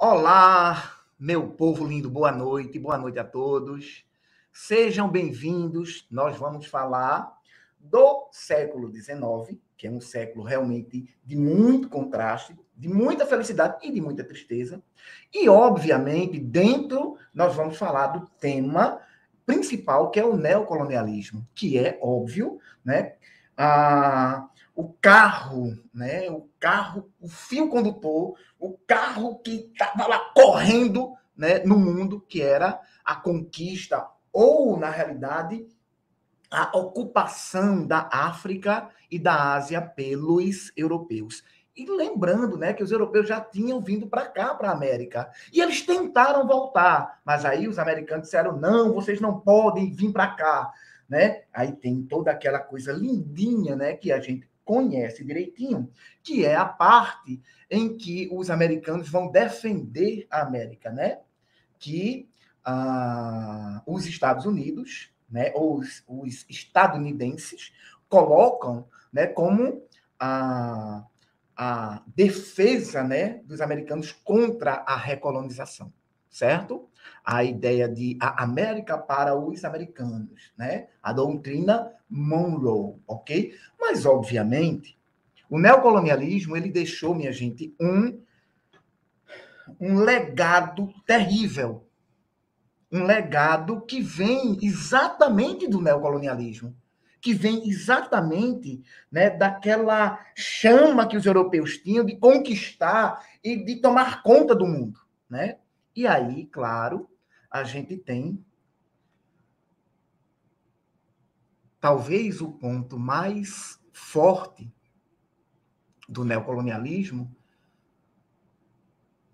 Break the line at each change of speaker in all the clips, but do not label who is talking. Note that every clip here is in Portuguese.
Olá, meu povo lindo, boa noite, boa noite a todos. Sejam bem-vindos. Nós vamos falar do século XIX, que é um século realmente de muito contraste, de muita felicidade e de muita tristeza. E, obviamente, dentro, nós vamos falar do tema principal, que é o neocolonialismo, que é óbvio, né? Ah, o carro, né? O carro, o fio condutor, o carro que estava lá correndo, né? No mundo, que era a conquista ou, na realidade, a ocupação da África e da Ásia pelos europeus. E lembrando, né, que os europeus já tinham vindo para cá, para a América. E eles tentaram voltar, mas aí os americanos disseram: "Não, vocês não podem vir para cá", né? Aí tem toda aquela coisa lindinha, né, que a gente conhece direitinho, que é a parte em que os americanos vão defender a América, né? Que ah, os Estados Unidos né, ou os, os estadunidenses colocam né, como a, a defesa né, dos americanos contra a recolonização, certo? A ideia de a América para os americanos, né? A doutrina Monroe, ok? Mas, obviamente, o neocolonialismo, ele deixou, minha gente, um, um legado terrível um legado que vem exatamente do neocolonialismo, que vem exatamente né, daquela chama que os europeus tinham de conquistar e de tomar conta do mundo. Né? E aí, claro, a gente tem talvez o ponto mais forte do neocolonialismo,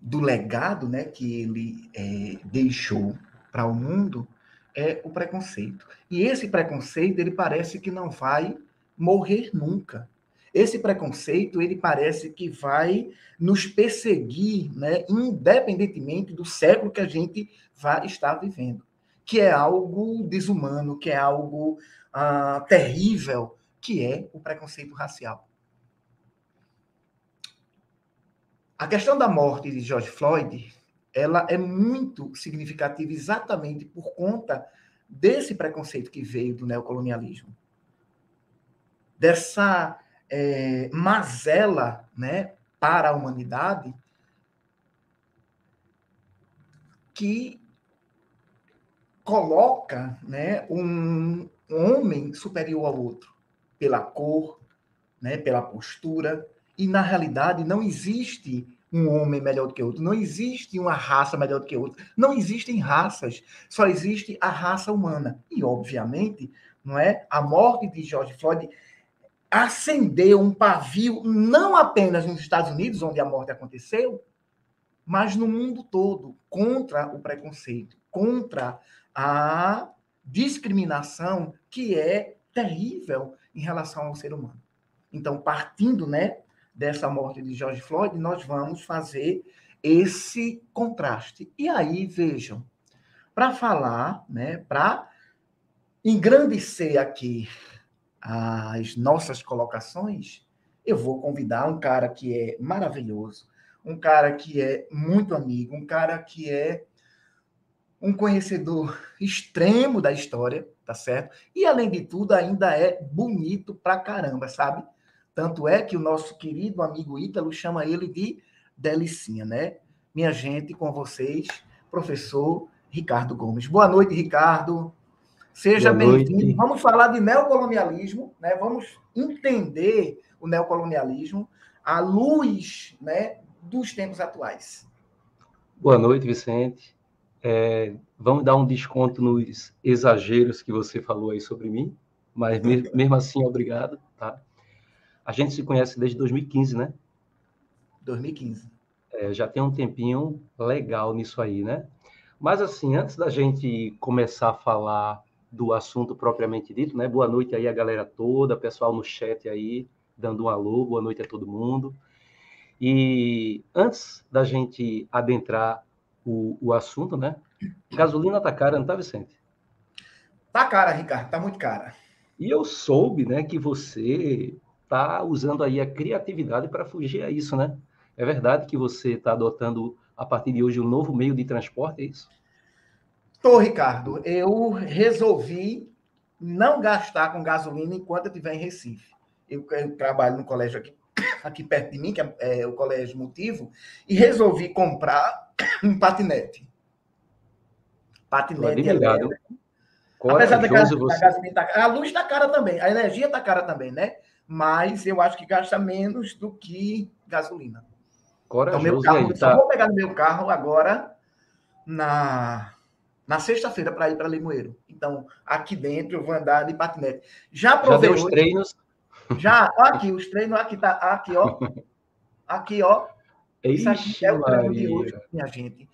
do legado né, que ele é, deixou para o mundo é o preconceito. E esse preconceito, ele parece que não vai morrer nunca. Esse preconceito, ele parece que vai nos perseguir, né, independentemente do século que a gente vai estar vivendo, que é algo desumano, que é algo ah, terrível, que é o preconceito racial. A questão da morte de George Floyd ela é muito significativa exatamente por conta desse preconceito que veio do neocolonialismo, dessa é, mazela né, para a humanidade que coloca né, um homem superior ao outro pela cor, né, pela postura, e na realidade não existe um homem melhor do que outro. Não existe uma raça melhor do que outra. Não existem raças. Só existe a raça humana. E, obviamente, não é? A morte de George Floyd acendeu um pavio não apenas nos Estados Unidos, onde a morte aconteceu, mas no mundo todo, contra o preconceito, contra a discriminação que é terrível em relação ao ser humano. Então, partindo, né, dessa morte de George Floyd, nós vamos fazer esse contraste. E aí, vejam, para falar, né, para engrandecer aqui as nossas colocações, eu vou convidar um cara que é maravilhoso, um cara que é muito amigo, um cara que é um conhecedor extremo da história, tá certo? E além de tudo, ainda é bonito pra caramba, sabe? Tanto é que o nosso querido amigo Ítalo chama ele de Delicinha, né? Minha gente, com vocês, professor Ricardo Gomes. Boa noite, Ricardo. Seja bem-vindo. Vamos falar de neocolonialismo, né? Vamos entender o neocolonialismo à luz, né, dos tempos atuais.
Boa noite, Vicente. É, vamos dar um desconto nos exageros que você falou aí sobre mim, mas mesmo assim, obrigado, tá? A gente se conhece desde 2015, né?
2015.
É, já tem um tempinho legal nisso aí, né? Mas assim, antes da gente começar a falar do assunto propriamente dito, né? Boa noite aí a galera toda, pessoal no chat aí, dando um alô, boa noite a todo mundo. E antes da gente adentrar o, o assunto, né? Gasolina tá cara, não tá, Vicente?
Tá cara, Ricardo, tá muito cara.
E eu soube, né, que você está usando aí a criatividade para fugir a isso, né? É verdade que você está adotando, a partir de hoje, um novo meio de transporte, é isso?
Tô, Ricardo. Eu resolvi não gastar com gasolina enquanto eu estiver em Recife. Eu, eu, trabalho no colégio aqui, aqui perto de mim, que é, é o Colégio Motivo, e resolvi comprar um patinete.
Patinete elétrico.
Apesar da, gasolina tá, a luz está cara também, a energia está cara também, né? Mas eu acho que gasta menos do que gasolina. Corajoso, então, meu carro, aí, tá... só vou pegar meu carro agora na na sexta-feira para ir para Limoeiro. Então, aqui dentro eu vou andar de patinete. Já provei Já
os treinos?
Já, ó, aqui, os treinos, aqui tá, aqui, ó. Aqui, ó. Isso aqui é o treino de hoje, minha gente.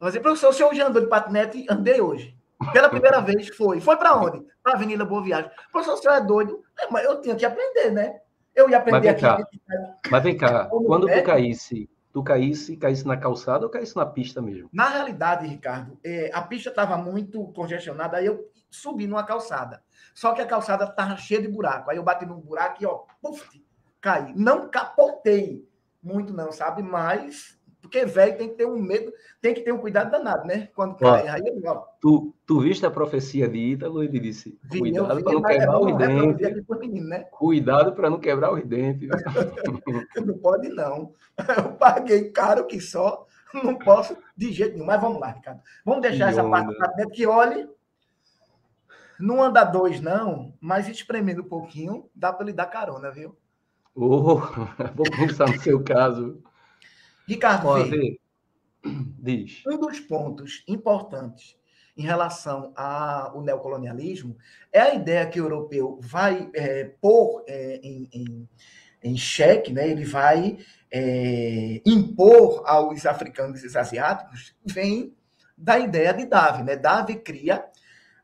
Dizer, professor, o senhor já andou de patinete? Andei hoje. Pela primeira vez foi. Foi para onde? Para Avenida Boa Viagem. Professor, o senhor é doido? É, mas eu tinha que aprender, né? Eu ia aprender
mas aqui. Cá. Mas vem cá, quando tu caísse, tu caísse, caísse na calçada ou caísse na pista mesmo?
Na realidade, Ricardo, é, a pista estava muito congestionada, aí eu subi numa calçada. Só que a calçada estava cheia de buraco. Aí eu bati num buraco e, ó, puf, caí. Não capotei muito, não, sabe? Mas porque velho tem que ter um medo, tem que ter um cuidado danado, né? Quando cai. Aí,
ó, tu, tu viste a profecia de Ítalo? Ele disse: cuidado para não quebrar é os dentes. né? Cuidado para não quebrar os dentes.
não pode, não. Eu paguei caro que só, não posso de jeito nenhum. Mas vamos lá, Ricardo. Vamos deixar que essa onda. parte para dentro que olhe. Não anda dois, não, mas espremendo um pouquinho, dá para ele dar carona, viu?
Oh, vou pensar no seu caso.
Ricardo, vê, diz. um dos pontos importantes em relação ao neocolonialismo é a ideia que o europeu vai é, pôr é, em, em, em xeque, né? ele vai é, impor aos africanos e asiáticos, vem da ideia de Darwin. Né? Darwin cria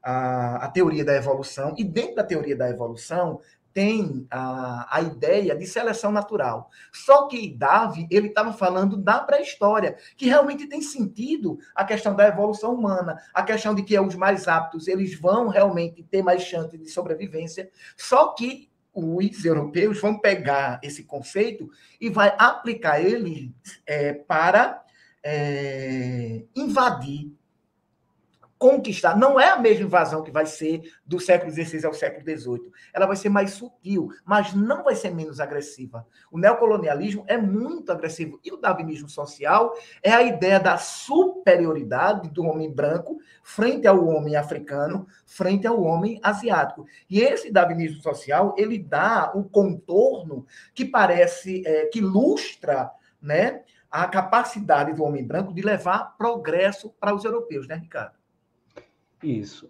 a, a teoria da evolução, e dentro da teoria da evolução tem a, a ideia de seleção natural. Só que Darwin, ele estava falando da pré-história, que realmente tem sentido a questão da evolução humana, a questão de que os mais aptos, eles vão realmente ter mais chance de sobrevivência. Só que os europeus vão pegar esse conceito e vai aplicar ele é, para é, invadir conquistar. Não é a mesma invasão que vai ser do século XVI ao século XVIII. Ela vai ser mais sutil, mas não vai ser menos agressiva. O neocolonialismo é muito agressivo. E o darwinismo social é a ideia da superioridade do homem branco frente ao homem africano, frente ao homem asiático. E esse darwinismo social, ele dá o contorno que parece, é, que ilustra, né, a capacidade do homem branco de levar progresso para os europeus, né, Ricardo?
Isso.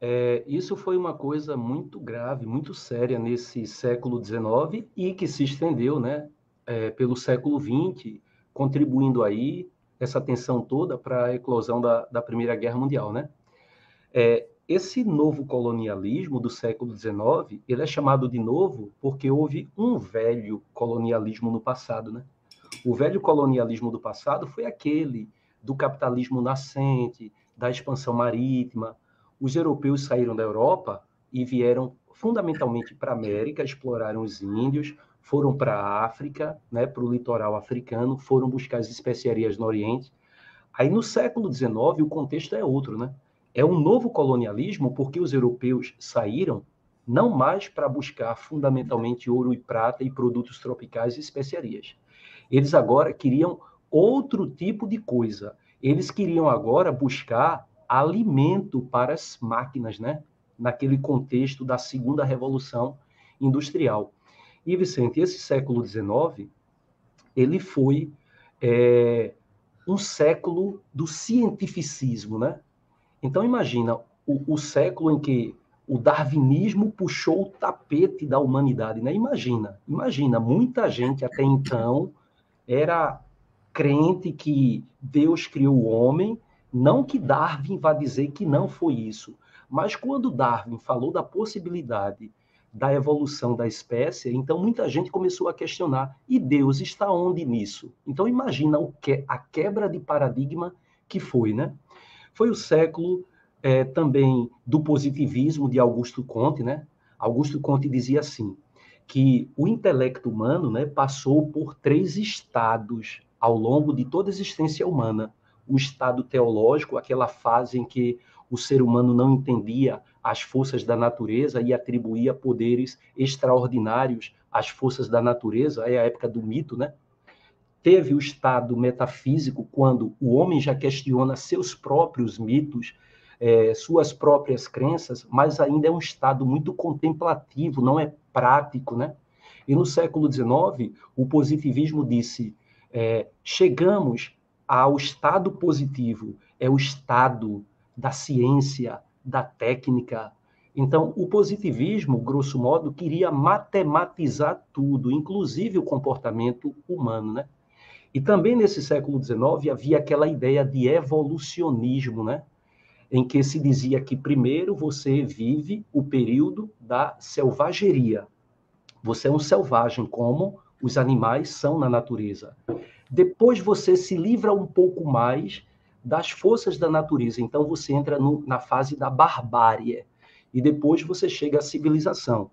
É, isso foi uma coisa muito grave, muito séria nesse século XIX e que se estendeu né, é, pelo século XX, contribuindo aí essa tensão toda para a eclosão da, da Primeira Guerra Mundial. Né? É, esse novo colonialismo do século XIX, ele é chamado de novo porque houve um velho colonialismo no passado. Né? O velho colonialismo do passado foi aquele do capitalismo nascente, da expansão marítima. Os europeus saíram da Europa e vieram fundamentalmente para a América, exploraram os índios, foram para a África, né, para o litoral africano, foram buscar as especiarias no Oriente. Aí no século XIX o contexto é outro, né? É um novo colonialismo porque os europeus saíram não mais para buscar fundamentalmente ouro e prata e produtos tropicais e especiarias. Eles agora queriam outro tipo de coisa. Eles queriam agora buscar alimento para as máquinas, né? Naquele contexto da segunda revolução industrial. E, Vicente, esse século XIX, ele foi é, um século do cientificismo, né? Então, imagina o, o século em que o darwinismo puxou o tapete da humanidade, né? Imagina, imagina, muita gente até então era crente que Deus criou o homem, não que Darwin vá dizer que não foi isso, mas quando Darwin falou da possibilidade da evolução da espécie, então muita gente começou a questionar: e Deus está onde nisso? Então imagina o que a quebra de paradigma que foi, né? Foi o século é, também do positivismo de Augusto Conte, né? Augusto Conte dizia assim que o intelecto humano né, passou por três estados ao longo de toda a existência humana. O estado teológico, aquela fase em que o ser humano não entendia as forças da natureza e atribuía poderes extraordinários às forças da natureza, é a época do mito, né? Teve o estado metafísico, quando o homem já questiona seus próprios mitos, é, suas próprias crenças, mas ainda é um estado muito contemplativo, não é prático, né? E no século XIX, o positivismo disse: é, chegamos ao estado positivo, é o estado da ciência, da técnica. Então, o positivismo, grosso modo, queria matematizar tudo, inclusive o comportamento humano, né? E também nesse século XIX havia aquela ideia de evolucionismo, né? em que se dizia que primeiro você vive o período da selvageria. Você é um selvagem, como os animais são na natureza. Depois você se livra um pouco mais das forças da natureza. Então você entra no, na fase da barbárie. E depois você chega à civilização.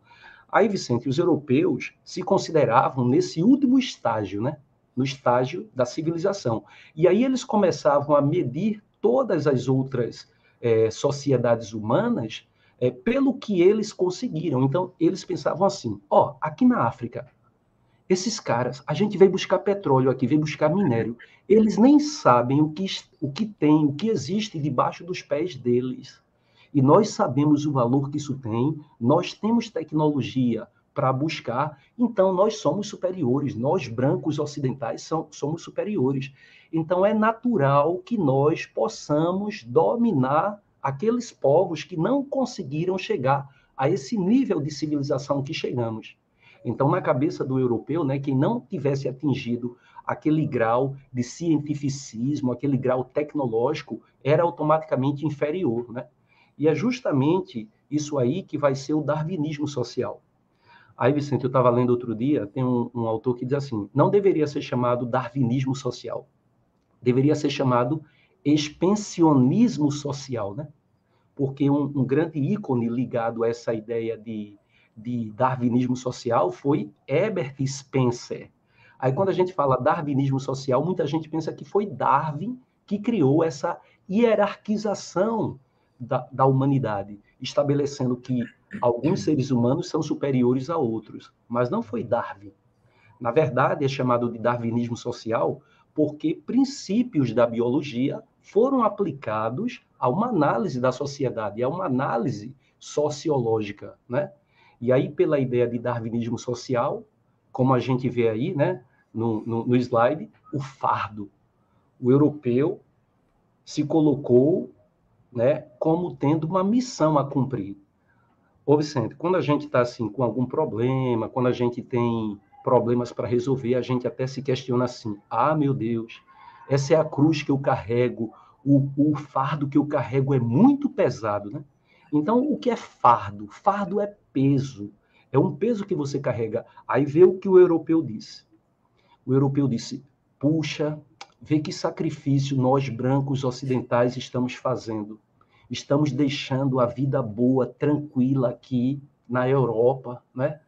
Aí, Vicente, os europeus se consideravam nesse último estágio, né? No estágio da civilização. E aí eles começavam a medir todas as outras é, sociedades humanas é, pelo que eles conseguiram. Então, eles pensavam assim: ó, aqui na África, esses caras, a gente veio buscar petróleo aqui, veio buscar minério. Eles nem sabem o que, o que tem, o que existe debaixo dos pés deles. E nós sabemos o valor que isso tem, nós temos tecnologia para buscar, então nós somos superiores, nós brancos ocidentais são, somos superiores. Então é natural que nós possamos dominar aqueles povos que não conseguiram chegar a esse nível de civilização que chegamos. Então, na cabeça do europeu, né, quem não tivesse atingido aquele grau de cientificismo, aquele grau tecnológico, era automaticamente inferior, né? E é justamente isso aí que vai ser o darwinismo social. Aí, Vicente, eu estava lendo outro dia, tem um, um, autor que diz assim: não deveria ser chamado darwinismo social, deveria ser chamado expansionismo social, né? Porque um, um grande ícone ligado a essa ideia de, de darwinismo social foi Herbert Spencer. Aí, quando a gente fala darwinismo social, muita gente pensa que foi Darwin que criou essa hierarquização da, da humanidade, estabelecendo que alguns seres humanos são superiores a outros. Mas não foi Darwin. Na verdade, é chamado de darwinismo social porque princípios da biologia foram aplicados a uma análise da sociedade, a uma análise sociológica, né? E aí, pela ideia de darwinismo social, como a gente vê aí, né, no, no, no slide, o fardo. O europeu se colocou né, como tendo uma missão a cumprir. Ô, Vicente, quando a gente está assim com algum problema, quando a gente tem problemas para resolver, a gente até se questiona assim: ah, meu Deus, essa é a cruz que eu carrego, o, o fardo que eu carrego é muito pesado, né? Então, o que é fardo? Fardo é peso, é um peso que você carrega. Aí vê o que o europeu disse. O europeu disse: puxa, vê que sacrifício nós brancos ocidentais estamos fazendo. Estamos deixando a vida boa, tranquila aqui na Europa, né?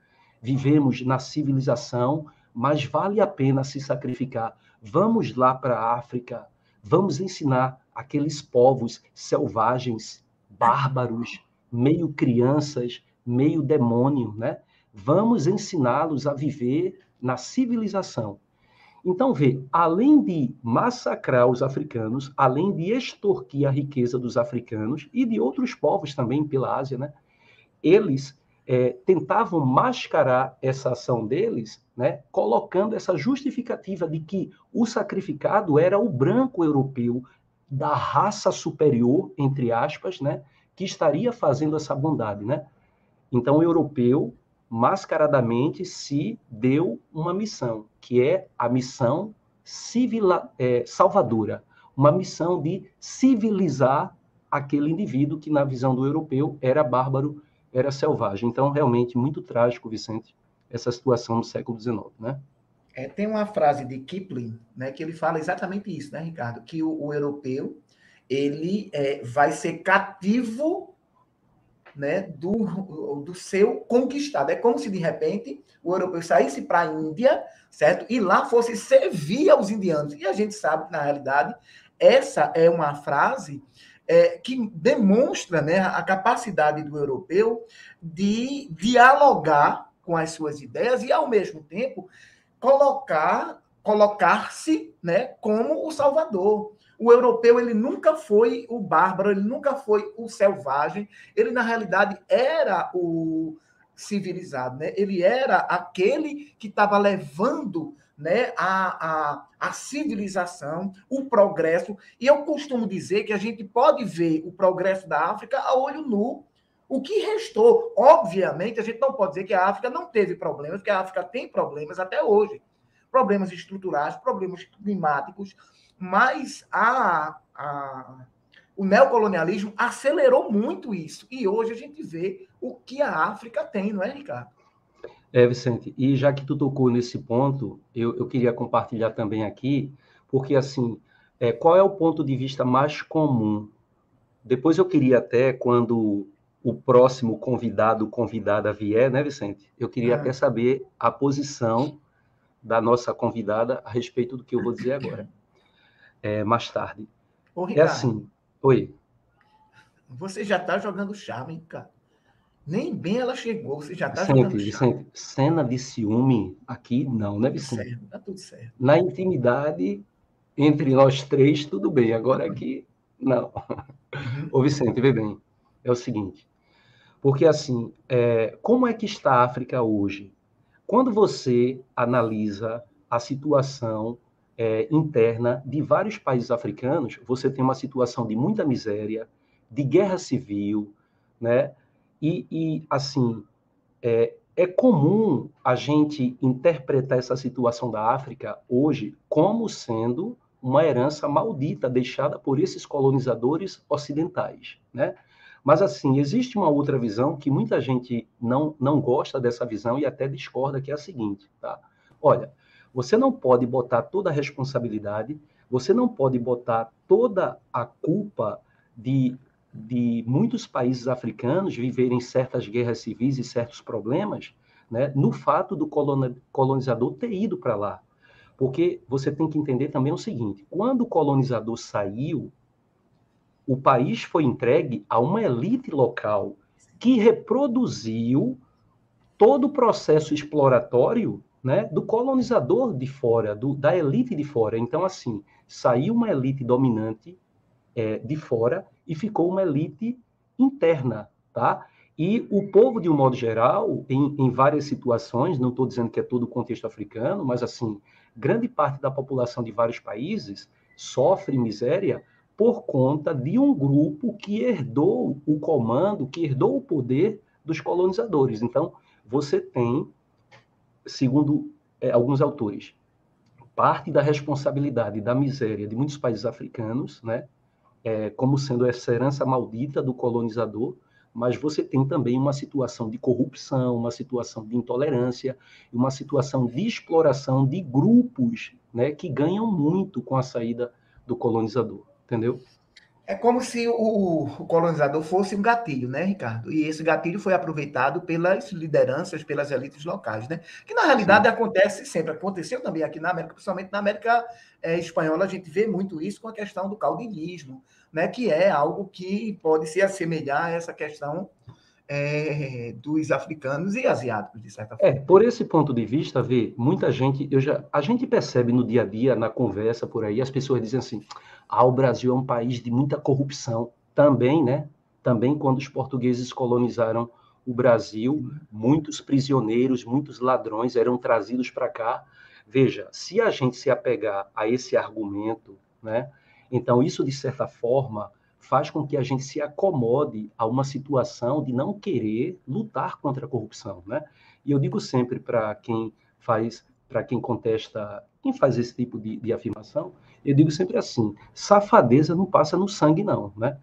vivemos na civilização, mas vale a pena se sacrificar. Vamos lá para a África, vamos ensinar aqueles povos selvagens, bárbaros, meio crianças, meio demônio, né? Vamos ensiná-los a viver na civilização. Então, vê, além de massacrar os africanos, além de extorquir a riqueza dos africanos e de outros povos também pela Ásia, né? Eles é, tentavam mascarar essa ação deles, né, colocando essa justificativa de que o sacrificado era o branco europeu da raça superior, entre aspas, né, que estaria fazendo essa bondade, né? Então, o europeu mascaradamente se deu uma missão, que é a missão civila, é, salvadora, uma missão de civilizar aquele indivíduo que, na visão do europeu, era bárbaro era selvagem. Então, realmente, muito trágico, Vicente, essa situação no século XIX, né?
É, tem uma frase de Kipling, né, que ele fala exatamente isso, né, Ricardo? Que o, o europeu ele é, vai ser cativo né, do, do seu conquistado. É como se, de repente, o europeu saísse para a Índia, certo? E lá fosse servir aos indianos. E a gente sabe que, na realidade, essa é uma frase é, que demonstra né, a capacidade do europeu de dialogar com as suas ideias e, ao mesmo tempo, colocar colocar-se né, como o salvador. O europeu ele nunca foi o bárbaro, ele nunca foi o selvagem, ele na realidade era o civilizado, né? Ele era aquele que estava levando né, a, a, a civilização, o progresso. E eu costumo dizer que a gente pode ver o progresso da África a olho nu. O que restou, obviamente, a gente não pode dizer que a África não teve problemas, porque a África tem problemas até hoje. Problemas estruturais, problemas climáticos, mas a, a, o neocolonialismo acelerou muito isso. E hoje a gente vê o que a África tem, não é, Ricardo?
É, Vicente, e já que tu tocou nesse ponto, eu, eu queria compartilhar também aqui, porque assim, é, qual é o ponto de vista mais comum? Depois eu queria até, quando o próximo convidado, convidada vier, né, Vicente? Eu queria é. até saber a posição da nossa convidada a respeito do que eu vou dizer agora é, mais tarde. Ô, é Ricardo, é assim. Oi.
Você já está jogando charme, cara. Nem bem ela chegou, você já está jogando charme. Vicente,
cena de ciúme aqui, não, né, Vicente?
Certo, tá tudo certo.
Na intimidade, entre nós três, tudo bem. Agora aqui, não. Uhum. Ô, Vicente, vê bem. É o seguinte. Porque, assim, é, como é que está a África hoje? Quando você analisa a situação é, interna de vários países africanos, você tem uma situação de muita miséria, de guerra civil, né? E, e assim, é, é comum a gente interpretar essa situação da África hoje como sendo uma herança maldita deixada por esses colonizadores ocidentais, né? Mas, assim, existe uma outra visão que muita gente não, não gosta dessa visão e até discorda, que é a seguinte, tá? Olha, você não pode botar toda a responsabilidade, você não pode botar toda a culpa de, de muitos países africanos viverem certas guerras civis e certos problemas né, no fato do colonizador ter ido para lá. Porque você tem que entender também o seguinte: quando o colonizador saiu, o país foi entregue a uma elite local que reproduziu todo o processo exploratório né, do colonizador de fora, do, da elite de fora. Então, assim, saiu uma elite dominante é, de fora e ficou uma elite interna, tá? E o povo, de um modo geral, em, em várias situações, não estou dizendo que é todo o contexto africano, mas, assim, grande parte da população de vários países sofre miséria por conta de um grupo que herdou o comando, que herdou o poder dos colonizadores. Então, você tem segundo é, alguns autores, parte da responsabilidade da miséria de muitos países africanos, né, é, como sendo essa herança maldita do colonizador, mas você tem também uma situação de corrupção, uma situação de intolerância, uma situação de exploração de grupos né, que ganham muito com a saída do colonizador, entendeu?
É como se o, o, colonizador fosse um gatilho, né, Ricardo? E esse gatilho foi aproveitado pelas lideranças, pelas elites locais, né? Que na realidade Sim. acontece sempre, aconteceu também aqui na América, principalmente na América é, espanhola, a gente vê muito isso com a questão do caudilismo, né? Que é algo que pode se assemelhar a essa questão é, dos africanos e asiáticos, de certa
forma. É, por esse ponto de vista, vê, muita gente, eu já, a gente percebe no dia a dia, na conversa por aí, as pessoas dizem assim ah, o Brasil é um país de muita corrupção. Também, né? Também quando os portugueses colonizaram o Brasil, muitos prisioneiros, muitos ladrões eram trazidos para cá. Veja, se a gente se apegar a esse argumento, né? Então isso de certa forma faz com que a gente se acomode a uma situação de não querer lutar contra a corrupção, né? E eu digo sempre para quem faz, para quem contesta, quem faz esse tipo de, de afirmação, eu digo sempre assim: safadeza não passa no sangue, não, né?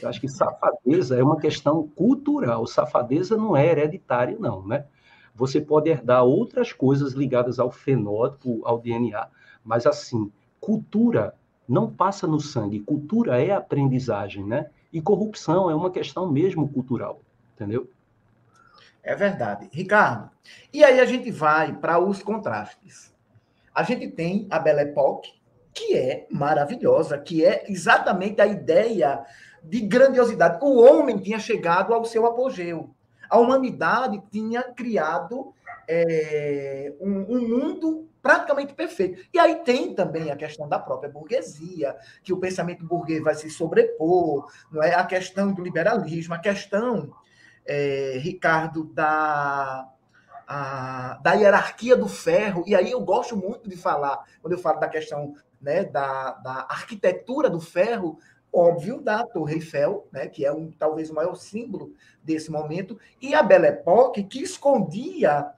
Eu acho que safadeza é uma questão cultural, safadeza não é hereditária, não, né? Você pode herdar outras coisas ligadas ao fenótipo, ao DNA, mas assim, cultura não passa no sangue, cultura é aprendizagem, né? E corrupção é uma questão mesmo cultural, entendeu?
É verdade. Ricardo, e aí a gente vai para os contrastes. A gente tem a Belle Époque, que é maravilhosa, que é exatamente a ideia de grandiosidade. O homem tinha chegado ao seu apogeu. A humanidade tinha criado é, um, um mundo praticamente perfeito. E aí tem também a questão da própria burguesia, que o pensamento burguês vai se sobrepor, não é? A questão do liberalismo, a questão, é, Ricardo, da, a, da hierarquia do ferro. E aí eu gosto muito de falar, quando eu falo da questão né, da, da arquitetura do ferro, óbvio, da Torre Eiffel, né, que é um, talvez o maior símbolo desse momento, e a Belle Époque, que escondia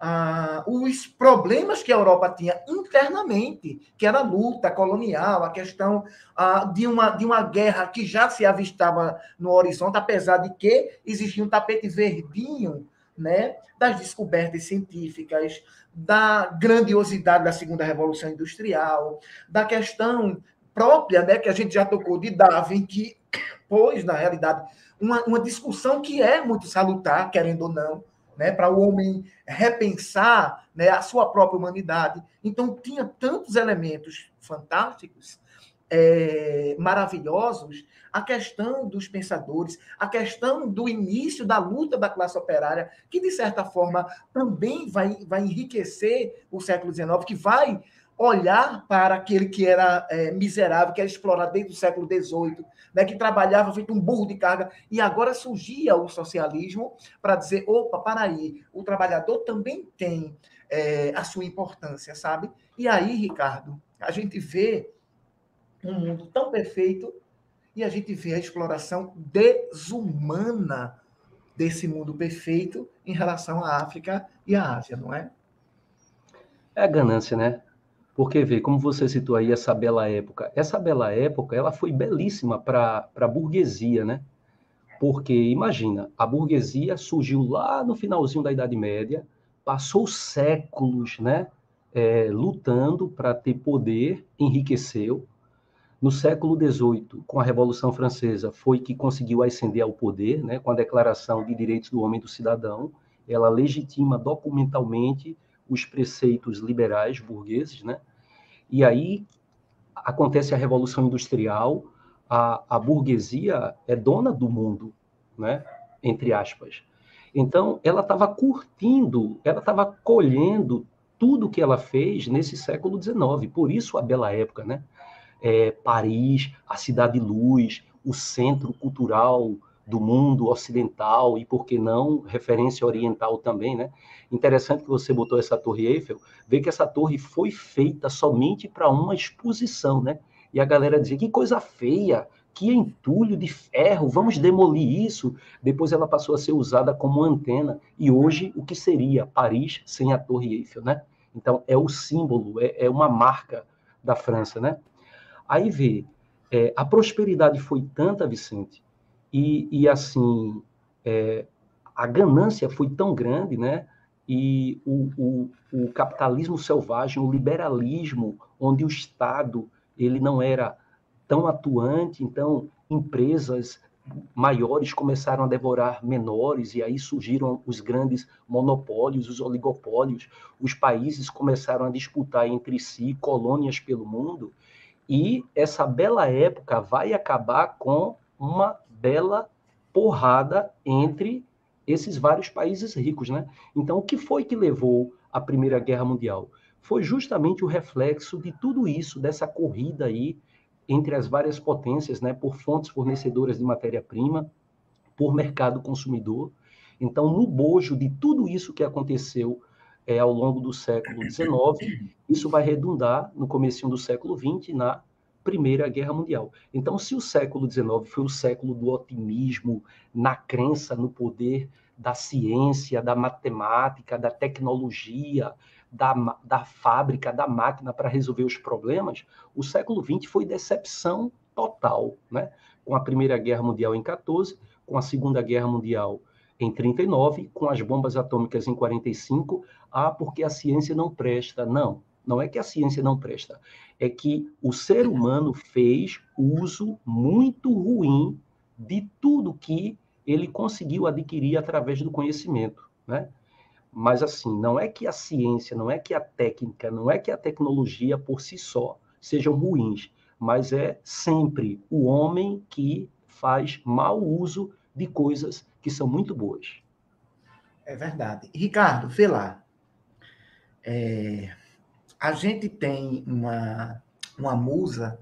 ah, os problemas que a Europa tinha internamente, que era a luta colonial, a questão ah, de, uma, de uma guerra que já se avistava no horizonte, apesar de que existia um tapete verdinho né, das descobertas científicas, da grandiosidade da segunda revolução industrial, da questão própria, né, que a gente já tocou de Darwin, que pôs, na realidade, uma, uma discussão que é muito salutar, querendo ou não, né, para o homem repensar né, a sua própria humanidade. Então, tinha tantos elementos fantásticos, é, maravilhosos, a questão dos pensadores, a questão do início da luta da classe operária, que, de certa forma, também vai, vai enriquecer o século XIX, que vai olhar para aquele que era é, miserável, que era explorado desde o século XVIII, né, que trabalhava feito um burro de carga, e agora surgia o socialismo para dizer, opa, para aí, o trabalhador também tem é, a sua importância, sabe? E aí, Ricardo, a gente vê um mundo tão perfeito e a gente vê a exploração desumana desse mundo perfeito em relação à África e à Ásia, não é?
É a ganância, né? Porque, vê, como você citou aí essa bela época, essa bela época, ela foi belíssima para a burguesia, né? Porque, imagina, a burguesia surgiu lá no finalzinho da Idade Média, passou séculos, né? É, lutando para ter poder, enriqueceu. No século XVIII, com a Revolução Francesa, foi que conseguiu ascender ao poder, né? Com a Declaração de Direitos do Homem e do Cidadão, ela legitima documentalmente os preceitos liberais burgueses, né? E aí acontece a Revolução Industrial, a, a burguesia é dona do mundo, né? Entre aspas. Então, ela estava curtindo, ela estava colhendo tudo que ela fez nesse século XIX. Por isso a bela época, né? É, Paris, a cidade luz, o centro cultural do mundo ocidental e, por que não, referência oriental também, né? Interessante que você botou essa Torre Eiffel, ver que essa torre foi feita somente para uma exposição, né? E a galera dizia, que coisa feia, que entulho de ferro, vamos demolir isso. Depois ela passou a ser usada como antena, e hoje o que seria Paris sem a Torre Eiffel, né? Então é o símbolo, é, é uma marca da França, né? Aí vê, é, a prosperidade foi tanta, Vicente, e, e assim, é, a ganância foi tão grande, né? E o, o, o, capitalismo selvagem, o liberalismo, onde o Estado ele não era tão atuante, então empresas maiores começaram a devorar menores e aí surgiram os grandes monopólios, os oligopólios, os países começaram a disputar entre si colônias pelo mundo e essa bela época vai acabar com uma bela porrada entre esses vários países ricos, né? Então, o que foi que levou à Primeira Guerra Mundial? Foi justamente o reflexo de tudo isso, dessa corrida aí entre as várias potências, né, por fontes fornecedoras de matéria-prima, por mercado consumidor. Então, no bojo de tudo isso que aconteceu é, ao longo do século XIX, isso vai redundar no começo do século XX na Primeira Guerra Mundial. Então, se o século XIX foi o século do otimismo, na crença no poder da ciência, da matemática, da tecnologia, da, da fábrica, da máquina para resolver os problemas, o século XX foi decepção total, né? Com a Primeira Guerra Mundial em 14, com a Segunda Guerra Mundial em 39, com as bombas atômicas em 45, ah, porque a ciência não presta. Não, não é que a ciência não presta, é que o ser humano fez uso muito ruim de tudo que ele conseguiu adquirir através do conhecimento, né? Mas assim, não é que a ciência, não é que a técnica, não é que a tecnologia por si só sejam ruins, mas é sempre o homem que faz mau uso de coisas que são muito boas.
É verdade. Ricardo, vê lá. É, a gente tem uma, uma musa,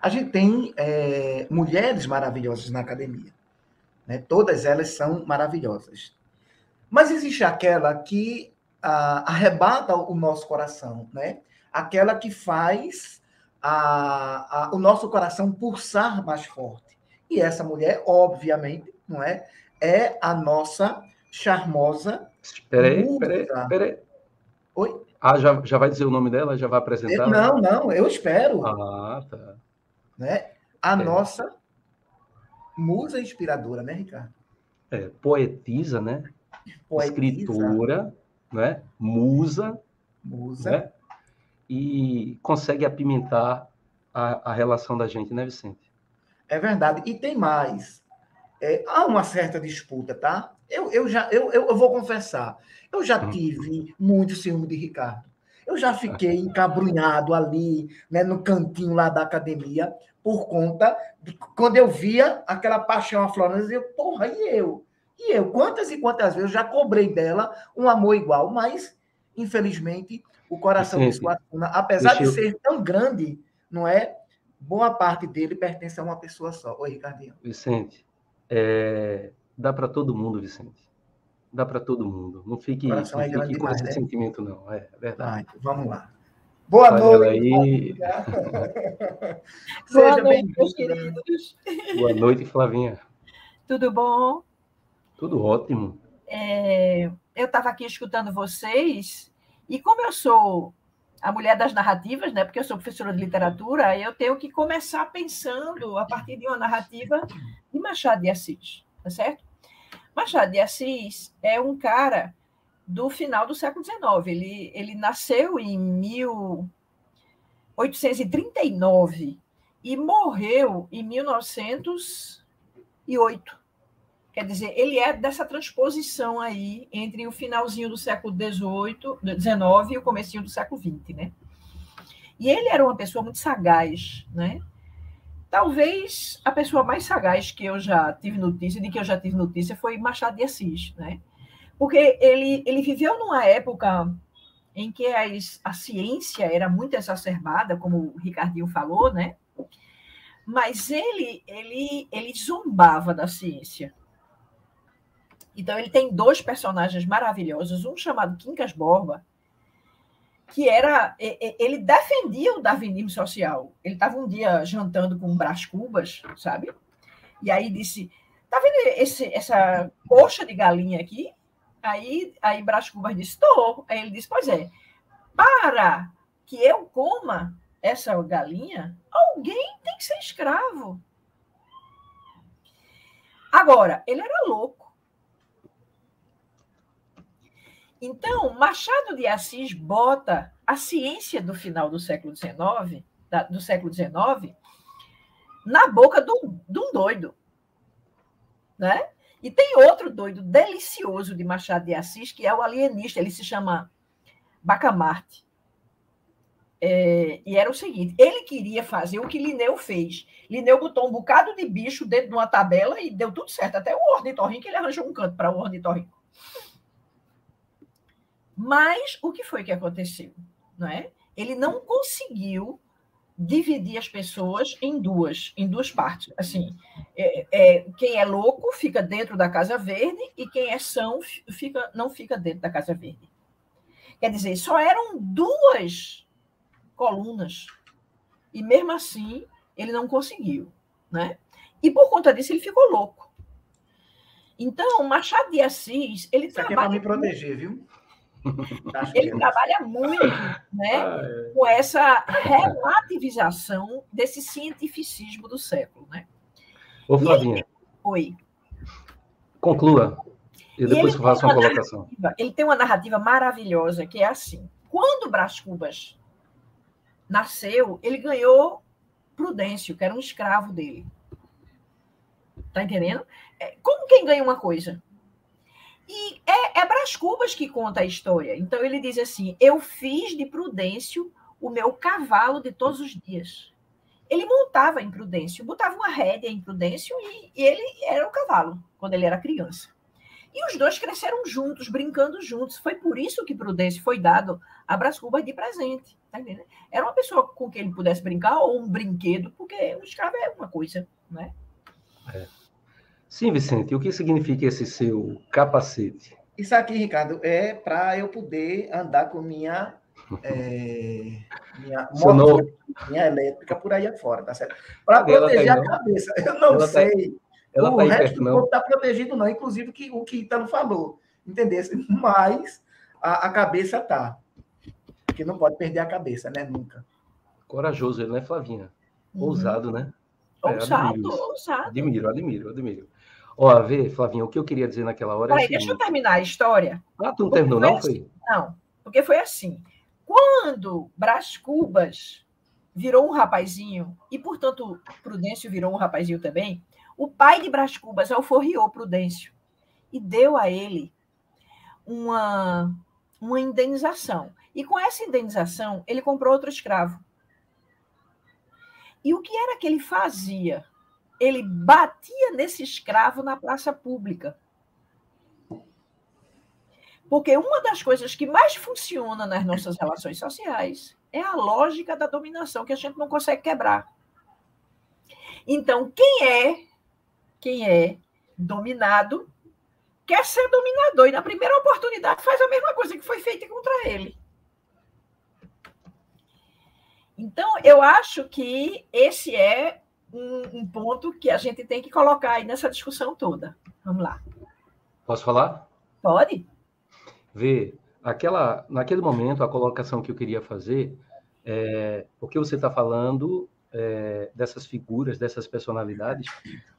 a gente tem é, mulheres maravilhosas na academia. Né? Todas elas são maravilhosas. Mas existe aquela que ah, arrebata o nosso coração, né? aquela que faz a, a, o nosso coração pulsar mais forte. E essa mulher, obviamente, não é? É a nossa charmosa.
Peraí, peraí, peraí.
Oi?
Ah, já, já vai dizer o nome dela? Já vai apresentar?
Não, não, eu espero.
Ah, tá.
Né? A é. nossa musa inspiradora, né, Ricardo?
É, poetisa, né? Poetisa. Escritora, né? Musa.
Musa.
Né? E consegue apimentar a, a relação da gente, né, Vicente?
É verdade. E tem mais. É, há uma certa disputa, tá? Eu, eu já eu, eu, vou confessar, eu já hum. tive muito ciúme de Ricardo. Eu já fiquei encabrunhado ali, né, no cantinho lá da academia, por conta de quando eu via aquela paixão aflorando, eu dizia, porra, e eu? E eu? Quantas e quantas vezes eu já cobrei dela um amor igual, mas, infelizmente, o coração de Suassuna, apesar de eu... ser tão grande, não é? Boa parte dele pertence a uma pessoa só. Oi, Ricardinho.
Vicente, é, dá para todo mundo, Vicente. Dá para todo mundo. Não fique, não fique com demais, esse né? sentimento, não. É, é verdade.
Ah, vamos lá. Boa Valeu noite.
Aí.
Boa noite, meus queridos.
Boa noite, Flavinha.
Tudo bom?
Tudo ótimo.
É, eu estava aqui escutando vocês, e como eu sou a mulher das narrativas, né? Porque eu sou professora de literatura, eu tenho que começar pensando a partir de uma narrativa de Machado de Assis tá certo? Machado de Assis é um cara do final do século XIX. Ele, ele nasceu em 1839 e morreu em 1908. Quer dizer, ele é dessa transposição aí entre o finalzinho do século XIX e o comecinho do século XX, né? E ele era uma pessoa muito sagaz, né? Talvez a pessoa mais sagaz que eu já tive notícia, de que eu já tive notícia, foi Machado de Assis, né? Porque ele, ele viveu numa época em que a ciência era muito exacerbada, como o Ricardinho falou, né? Mas ele, ele, ele zombava da ciência. Então, ele tem dois personagens maravilhosos, um chamado Quincas Borba, que era ele defendia o darwinismo social. Ele estava um dia jantando com Brás Cubas, sabe? E aí disse: "Tá vendo esse, essa coxa de galinha aqui?" Aí aí Brás Cubas disse: "Tô". Aí ele disse: "Pois é. Para que eu coma essa galinha, alguém tem que ser escravo." Agora, ele era louco. Então, Machado de Assis bota a ciência do final do século XIX, do século XIX, na boca de um doido. Né? E tem outro doido delicioso de Machado de Assis, que é o alienista, ele se chama Bacamarte. É, e era o seguinte: ele queria fazer o que Linneu fez. Linneu botou um bocado de bicho dentro de uma tabela e deu tudo certo, até o ornitorrinco, ele arranjou um canto para o ornitorrinco. Mas o que foi que aconteceu? Não é? Ele não conseguiu dividir as pessoas em duas, em duas partes. Assim, é, é, quem é louco fica dentro da Casa Verde e quem é são fica, não fica dentro da Casa Verde. Quer dizer, só eram duas colunas. E mesmo assim, ele não conseguiu. Né? E por conta disso, ele ficou louco. Então, Machado de Assis, ele
Isso trabalha. Aqui é para me proteger, viu?
Ele trabalha muito né, ah, é. com essa relativização desse cientificismo do século. Né?
Ô, Flavinha. Ele...
Oi.
Conclua. E depois eu faço uma, uma colocação.
Ele tem uma narrativa maravilhosa que é assim: quando Brás Cubas nasceu, ele ganhou Prudêncio, que era um escravo dele. Tá entendendo? É, como quem ganha uma coisa. E é, é Cubas que conta a história. Então ele diz assim: Eu fiz de Prudêncio o meu cavalo de todos os dias. Ele montava em Prudêncio, botava uma rédea em Prudêncio e, e ele era o cavalo quando ele era criança. E os dois cresceram juntos, brincando juntos. Foi por isso que Prudêncio foi dado a Brás Cubas de presente. Tá era uma pessoa com quem ele pudesse brincar ou um brinquedo, porque o escravo é uma coisa, né?
É. Sim, Vicente. E o que significa esse seu capacete?
Isso aqui, Ricardo, é para eu poder andar com minha é, minha, moto, minha elétrica por aí afora, tá certo? Para proteger tá a cabeça. Eu não ela tá sei. Tá, ela o tá resto do corpo está protegido, não. Inclusive que, o que Italo falou. Entendeu? Mas a, a cabeça tá. Porque não pode perder a cabeça, né? Nunca.
Corajoso ele, né, Flavinha? Uhum. Ousado, né?
Ousado, é, admiro, ousado.
Admiro, admiro, admiro. Ó, vê, Flavinha, o que eu queria dizer naquela hora.
Peraí, é deixa eu terminar a história.
Ah, tu não terminou, não? Assim, foi?
Não, porque foi assim. Quando Brás Cubas virou um rapazinho, e portanto Prudêncio virou um rapazinho também, o pai de Brás Cubas alforriou Prudêncio e deu a ele uma, uma indenização. E com essa indenização, ele comprou outro escravo. E o que era que ele fazia? Ele batia nesse escravo na praça pública. Porque uma das coisas que mais funciona nas nossas relações sociais é a lógica da dominação que a gente não consegue quebrar. Então, quem é quem é dominado quer ser dominador e na primeira oportunidade faz a mesma coisa que foi feita contra ele. Então, eu acho que esse é um, um, ponto que a gente tem que colocar aí nessa discussão toda. Vamos lá.
Posso falar?
Pode.
Vê, aquela, naquele momento, a colocação que eu queria fazer é o que você está falando é, dessas figuras, dessas personalidades,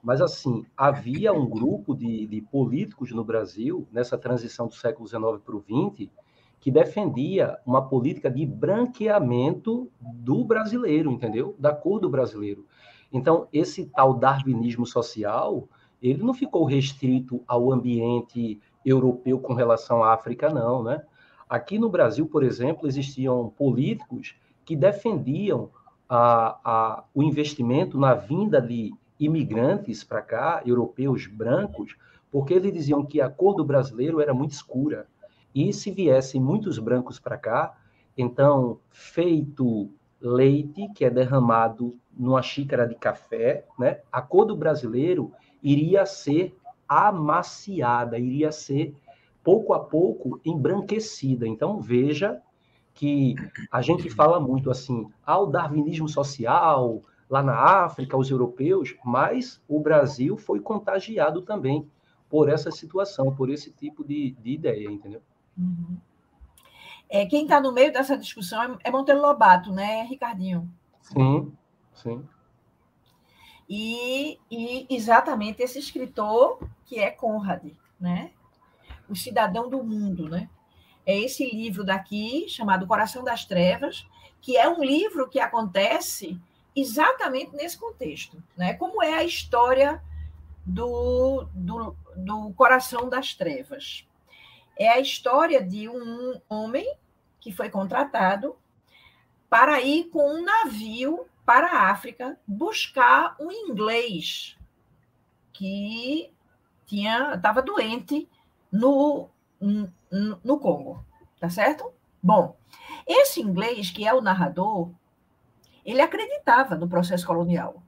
mas assim, havia um grupo de, de políticos no Brasil, nessa transição do século XIX para o XX, que defendia uma política de branqueamento do brasileiro, entendeu? Da cor do brasileiro. Então, esse tal darwinismo social, ele não ficou restrito ao ambiente europeu com relação à África, não, né? Aqui no Brasil, por exemplo, existiam políticos que defendiam a, a, o investimento na vinda de imigrantes para cá, europeus brancos, porque eles diziam que a cor do brasileiro era muito escura. E se viessem muitos brancos para cá, então, feito leite que é derramado numa xícara de café, né? A cor do brasileiro iria ser amaciada, iria ser pouco a pouco embranquecida. Então veja que a gente fala muito assim, ao darwinismo social, lá na África, os europeus, mas o Brasil foi contagiado também por essa situação, por esse tipo de, de ideia, entendeu?
Uhum. É, quem está no meio dessa discussão é, é Monteiro Lobato, né, Ricardinho?
Sim, sim.
E, e exatamente esse escritor que é Conrad, né? O Cidadão do Mundo, né? É esse livro daqui, chamado Coração das Trevas, que é um livro que acontece exatamente nesse contexto, né? Como é a história do, do, do Coração das Trevas? É a história de um homem que foi contratado para ir com um navio para a África buscar um inglês que tinha estava doente no, no, no Congo, tá certo? Bom, esse inglês que é o narrador, ele acreditava no processo colonial.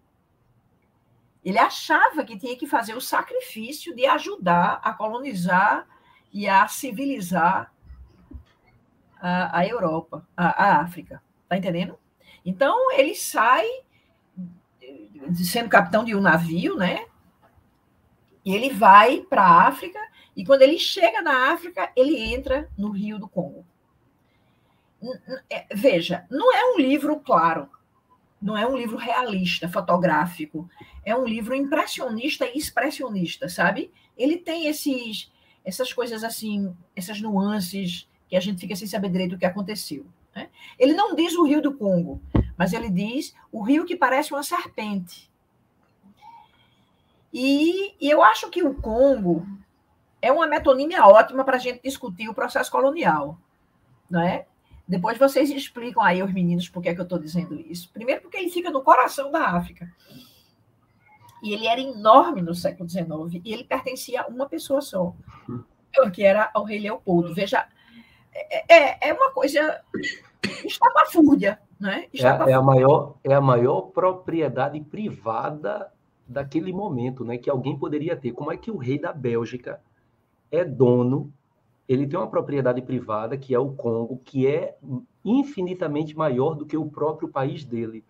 Ele achava que tinha que fazer o sacrifício de ajudar a colonizar e a civilizar a, a Europa, a, a África. Tá entendendo? Então, ele sai sendo capitão de um navio, né? E ele vai para a África, e quando ele chega na África, ele entra no Rio do Congo. É, veja, não é um livro claro, não é um livro realista, fotográfico, é um livro impressionista e expressionista, sabe? Ele tem esses, essas coisas assim, essas nuances que a gente fica sem saber direito o que aconteceu. Né? Ele não diz o rio do Congo, mas ele diz o rio que parece uma serpente. E, e eu acho que o Congo é uma metonímia ótima para a gente discutir o processo colonial, não é? Depois vocês explicam aí aos meninos por que, é que eu estou dizendo isso. Primeiro, porque ele fica no coração da África. E ele era enorme no século XIX e ele pertencia a uma pessoa só, que era ao rei Leopoldo. Veja, é, é, é uma coisa estapafúrdia, né?
É, é, a maior, é a maior propriedade privada daquele momento, né? Que alguém poderia ter. Como é que o rei da Bélgica é dono? Ele tem uma propriedade privada que é o Congo, que é infinitamente maior do que o próprio país dele.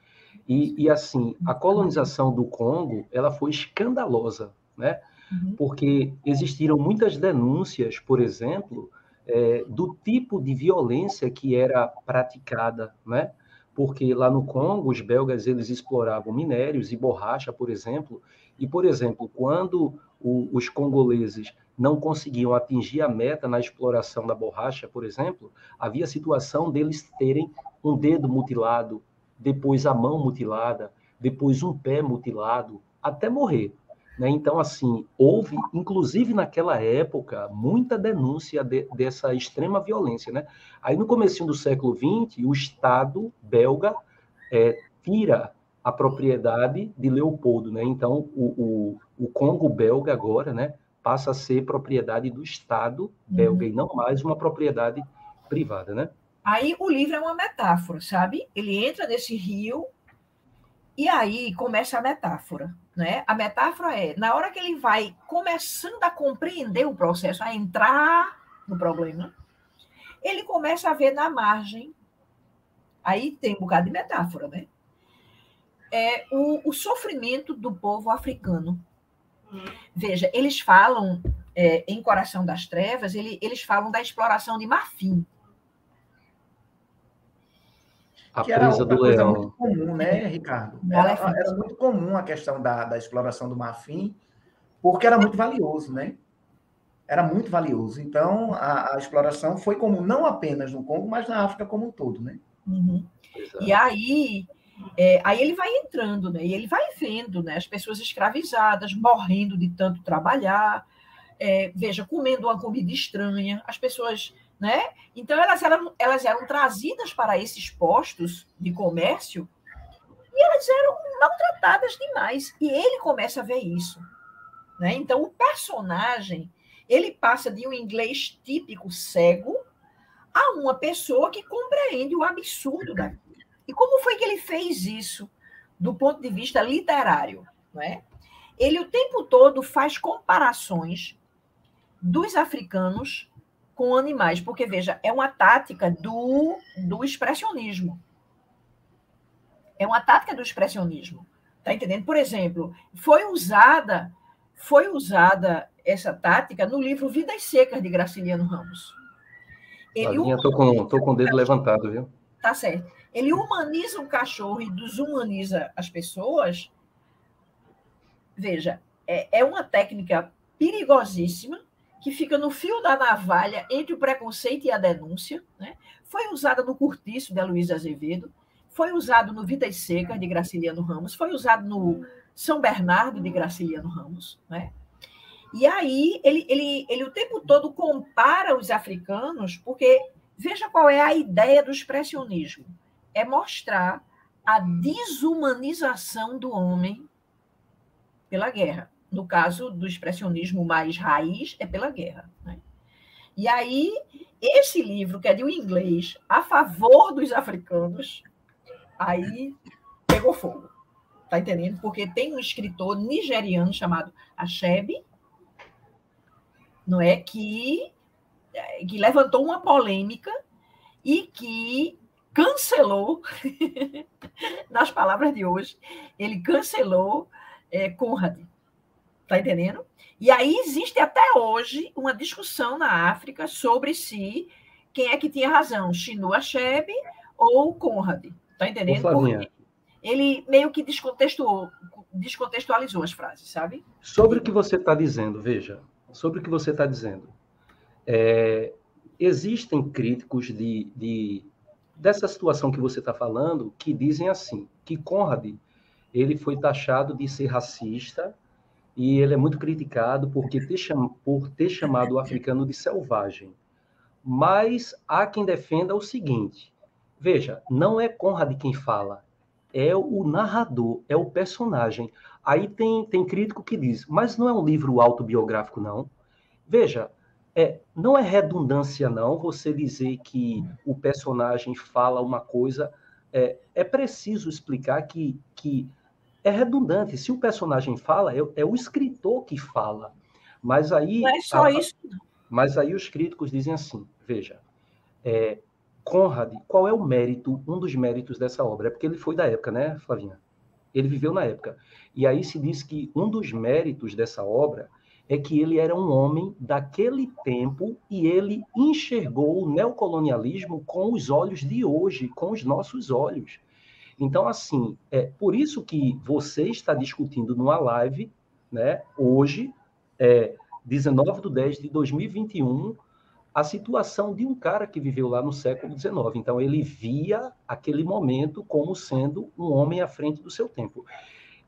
E, e assim, a colonização do Congo, ela foi escandalosa, né? Uhum. Porque existiram muitas denúncias, por exemplo, é, do tipo de violência que era praticada, né? Porque lá no Congo, os belgas eles exploravam minérios e borracha, por exemplo, e, por exemplo, quando o, os congoleses não conseguiam atingir a meta na exploração da borracha, por exemplo, havia a situação deles terem um dedo mutilado, depois a mão mutilada, depois um pé mutilado, até morrer. Né? Então, assim, houve, inclusive naquela época, muita denúncia de, dessa extrema violência. Né? Aí, no começo do século XX, o Estado belga é, tira a propriedade de Leopoldo. Né? Então, o, o, o Congo belga agora né, passa a ser propriedade do Estado belga uhum. e não mais uma propriedade privada. Né?
Aí o livro é uma metáfora, sabe? Ele entra nesse rio e aí começa a metáfora, né? A metáfora é, na hora que ele vai começando a compreender o processo, a entrar no problema, ele começa a ver na margem, aí tem um bocado de metáfora, né? É o, o sofrimento do povo africano. Veja, eles falam, é, em Coração das Trevas, ele, eles falam da exploração de marfim.
A que presa do leão.
muito comum, né, Ricardo? Era, era, muito comum a questão da, da exploração do marfim, porque era muito valioso, né? Era muito valioso. Então, a, a exploração foi comum, não apenas no Congo, mas na África como um todo, né?
Uhum. E aí, é, aí ele vai entrando, né? E ele vai vendo, né? As pessoas escravizadas, morrendo de tanto trabalhar, é, veja, comendo uma comida estranha, as pessoas né? Então, elas eram, elas eram trazidas para esses postos de comércio e elas eram maltratadas demais. E ele começa a ver isso. Né? Então, o personagem ele passa de um inglês típico cego a uma pessoa que compreende o absurdo daquilo. E como foi que ele fez isso do ponto de vista literário? Né? Ele o tempo todo faz comparações dos africanos com animais, porque veja, é uma tática do, do expressionismo. É uma tática do expressionismo. Tá entendendo? Por exemplo, foi usada foi usada essa tática no livro Vidas Secas de Graciliano Ramos.
Ele Lavinha, tô com, tô com o dedo levantado, viu?
Tá certo. Ele humaniza o cachorro e desumaniza as pessoas. Veja, é, é uma técnica perigosíssima que fica no fio da navalha entre o preconceito e a denúncia, né? foi usada no Curtiço, de Luiz Azevedo, foi usado no Vidas Secas, de Graciliano Ramos, foi usado no São Bernardo, de Graciliano Ramos. Né? E aí, ele, ele, ele o tempo todo compara os africanos, porque veja qual é a ideia do expressionismo: é mostrar a desumanização do homem pela guerra no caso do expressionismo mais raiz, é pela guerra. Né? E aí, esse livro, que é de um inglês a favor dos africanos, aí pegou fogo. Tá entendendo? Porque tem um escritor nigeriano chamado Achebe, não é que que levantou uma polêmica e que cancelou, nas palavras de hoje, ele cancelou é, Conrad, Está entendendo? E aí existe até hoje uma discussão na África sobre se quem é que tinha razão, Chinua Achebe ou Conrad. Está entendendo? Porque ele meio que descontextualizou, descontextualizou as frases, sabe?
Sobre o que você está dizendo, veja, sobre o que você está dizendo. É, existem críticos de, de, dessa situação que você está falando que dizem assim, que Conrad ele foi taxado de ser racista e ele é muito criticado porque ter cham... por ter chamado o africano de selvagem. Mas há quem defenda o seguinte: veja, não é Conrad quem fala, é o narrador, é o personagem. Aí tem, tem crítico que diz, mas não é um livro autobiográfico, não. Veja, é, não é redundância, não, você dizer que o personagem fala uma coisa. É, é preciso explicar que, que é redundante. Se o personagem fala, é, é o escritor que fala. Mas aí.
Não é só
a,
isso.
Mas aí os críticos dizem assim: veja, é, Conrad, qual é o mérito, um dos méritos dessa obra? É porque ele foi da época, né, Flavinha? Ele viveu na época. E aí se diz que um dos méritos dessa obra é que ele era um homem daquele tempo e ele enxergou o neocolonialismo com os olhos de hoje, com os nossos olhos. Então, assim, é por isso que você está discutindo numa live, né, hoje, é, 19 de 10 de 2021, a situação de um cara que viveu lá no século XIX. Então, ele via aquele momento como sendo um homem à frente do seu tempo.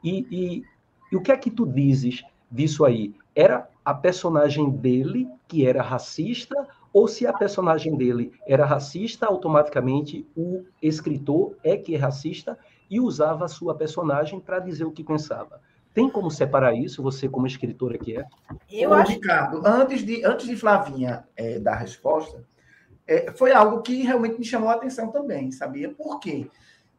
E, e, e o que é que tu dizes disso aí? Era a personagem dele que era racista ou se a personagem dele era racista, automaticamente o escritor é que é racista e usava a sua personagem para dizer o que pensava. Tem como separar isso, você como escritora que é?
Eu Ô, acho... Ricardo, antes de, antes de Flavinha é, dar a resposta, é, foi algo que realmente me chamou a atenção também, sabia? Por quê?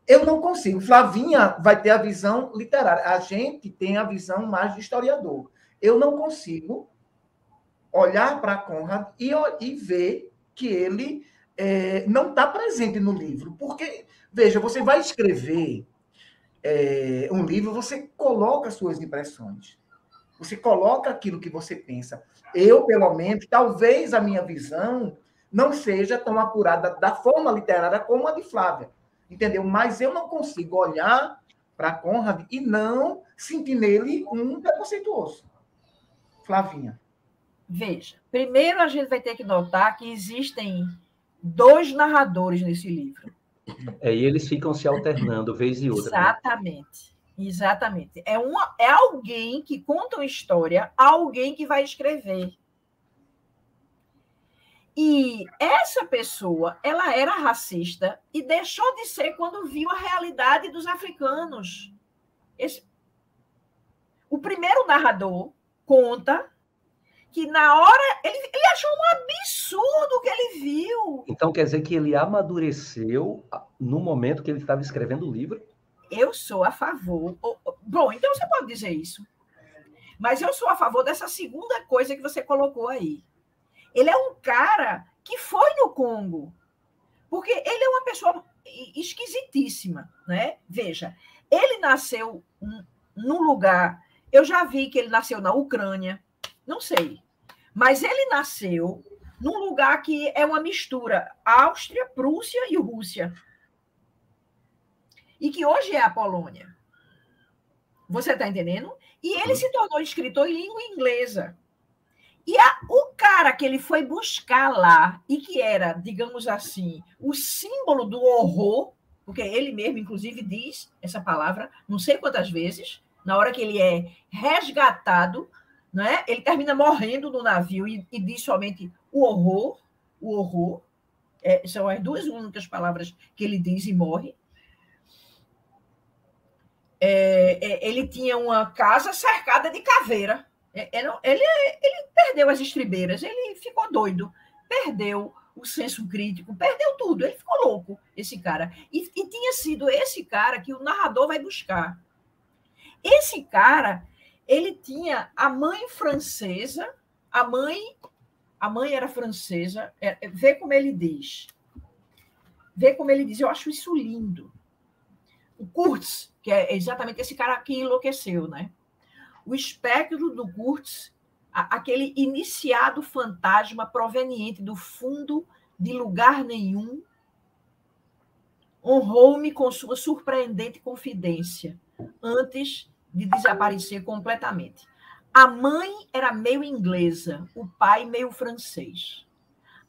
Eu não consigo. Flavinha vai ter a visão literária. A gente tem a visão mais de historiador. Eu não consigo olhar para Conrad e, e ver que ele é, não está presente no livro. Porque, veja, você vai escrever é, um livro, você coloca suas impressões. Você coloca aquilo que você pensa. Eu, pelo menos, talvez a minha visão não seja tão apurada da forma literária como a de Flávia. Entendeu? Mas eu não consigo olhar para Conrad e não sentir nele um preconceituoso. Flavinha.
Veja, primeiro a gente vai ter que notar que existem dois narradores nesse livro.
É, e eles ficam se alternando vez e outra.
Né? Exatamente. Né? Exatamente. É, uma, é alguém que conta uma história, alguém que vai escrever. E essa pessoa, ela era racista e deixou de ser quando viu a realidade dos africanos. Esse... O primeiro narrador conta que na hora ele, ele achou um absurdo o que ele viu.
Então quer dizer que ele amadureceu no momento que ele estava escrevendo o livro?
Eu sou a favor. Bom, então você pode dizer isso. Mas eu sou a favor dessa segunda coisa que você colocou aí. Ele é um cara que foi no Congo. Porque ele é uma pessoa esquisitíssima, né? Veja, ele nasceu num lugar. Eu já vi que ele nasceu na Ucrânia, não sei. Mas ele nasceu num lugar que é uma mistura Áustria, Prússia e Rússia. E que hoje é a Polônia. Você está entendendo? E ele se tornou escritor em língua inglesa. E a, o cara que ele foi buscar lá, e que era, digamos assim, o símbolo do horror, porque ele mesmo, inclusive, diz essa palavra não sei quantas vezes, na hora que ele é resgatado né? Ele termina morrendo no navio e, e diz somente o horror, o horror. É, são as duas únicas palavras que ele diz e morre. É, é, ele tinha uma casa cercada de caveira. É, ele, ele, ele perdeu as estribeiras, ele ficou doido, perdeu o senso crítico, perdeu tudo, ele ficou louco, esse cara. E, e tinha sido esse cara que o narrador vai buscar. Esse cara ele tinha a mãe francesa, a mãe, a mãe era francesa, é, é, vê como ele diz. Vê como ele diz, eu acho isso lindo. O Kurtz, que é exatamente esse cara que enlouqueceu, né? O espectro do Kurtz, aquele iniciado fantasma proveniente do fundo de lugar nenhum, honrou-me com sua surpreendente confidência antes de desaparecer completamente. A mãe era meio inglesa, o pai meio francês.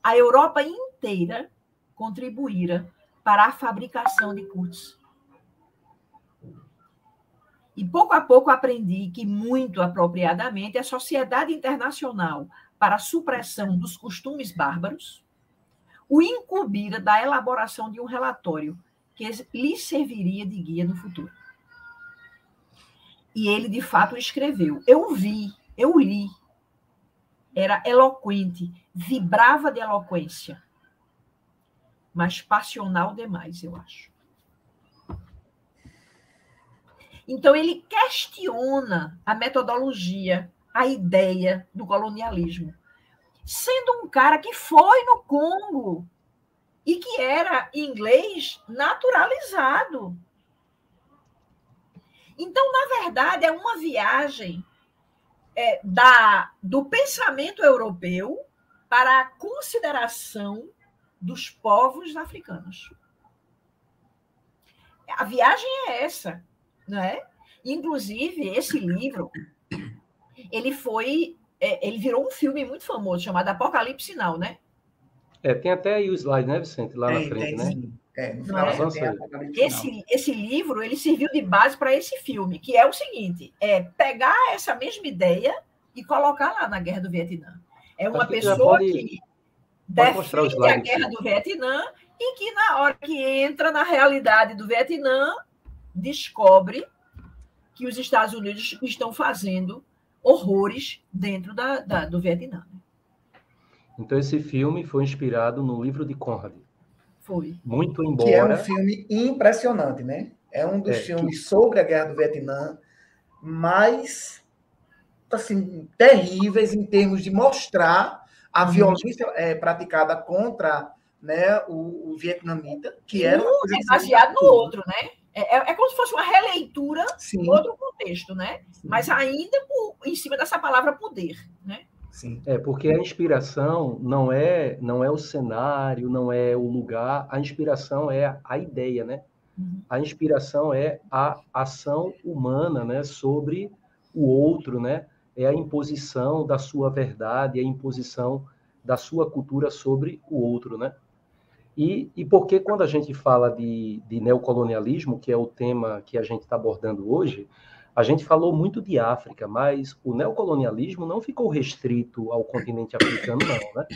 A Europa inteira contribuíra para a fabricação de Kurtz. E pouco a pouco aprendi que, muito apropriadamente, a Sociedade Internacional para a Supressão dos Costumes Bárbaros o incumbira da elaboração de um relatório que lhe serviria de guia no futuro. E ele, de fato, escreveu. Eu vi, eu li. Era eloquente, vibrava de eloquência, mas passional demais, eu acho. Então, ele questiona a metodologia, a ideia do colonialismo, sendo um cara que foi no Congo e que era inglês naturalizado. Então, na verdade, é uma viagem é, da, do pensamento europeu para a consideração dos povos africanos. A viagem é essa, não é? Inclusive, esse livro, ele foi, é, ele virou um filme muito famoso chamado Apocalipse Sinal, né?
É, tem até aí o slide, né, Vicente, lá tem, na frente, tem, né? Sim.
É, no final é? esse, esse livro ele serviu de base para esse filme, que é o seguinte: é pegar essa mesma ideia e colocar lá na Guerra do Vietnã. É uma que pessoa pode, que defende a Guerra do Vietnã e que, na hora que entra na realidade do Vietnã, descobre que os Estados Unidos estão fazendo horrores dentro da, da do Vietnã.
Então, esse filme foi inspirado no livro de Conrad.
Foi.
Muito embora.
Que é um filme impressionante, né? É um dos é, filmes que... sobre a Guerra do Vietnã mais assim, terríveis em termos de mostrar a uhum. violência é, praticada contra né, o, o vietnamita, que era. Um
é baseado no outro, né? É, é, é, como se fosse uma releitura de outro contexto, né? Sim. Mas ainda por, em cima dessa palavra poder, né?
Sim. É, porque a inspiração não é não é o cenário, não é o lugar, a inspiração é a ideia, né? Uhum. A inspiração é a ação humana, né, sobre o outro, né? É a imposição da sua verdade, é a imposição da sua cultura sobre o outro, né? E, e porque quando a gente fala de, de neocolonialismo, que é o tema que a gente está abordando hoje, a gente falou muito de África, mas o neocolonialismo não ficou restrito ao continente africano, não, né?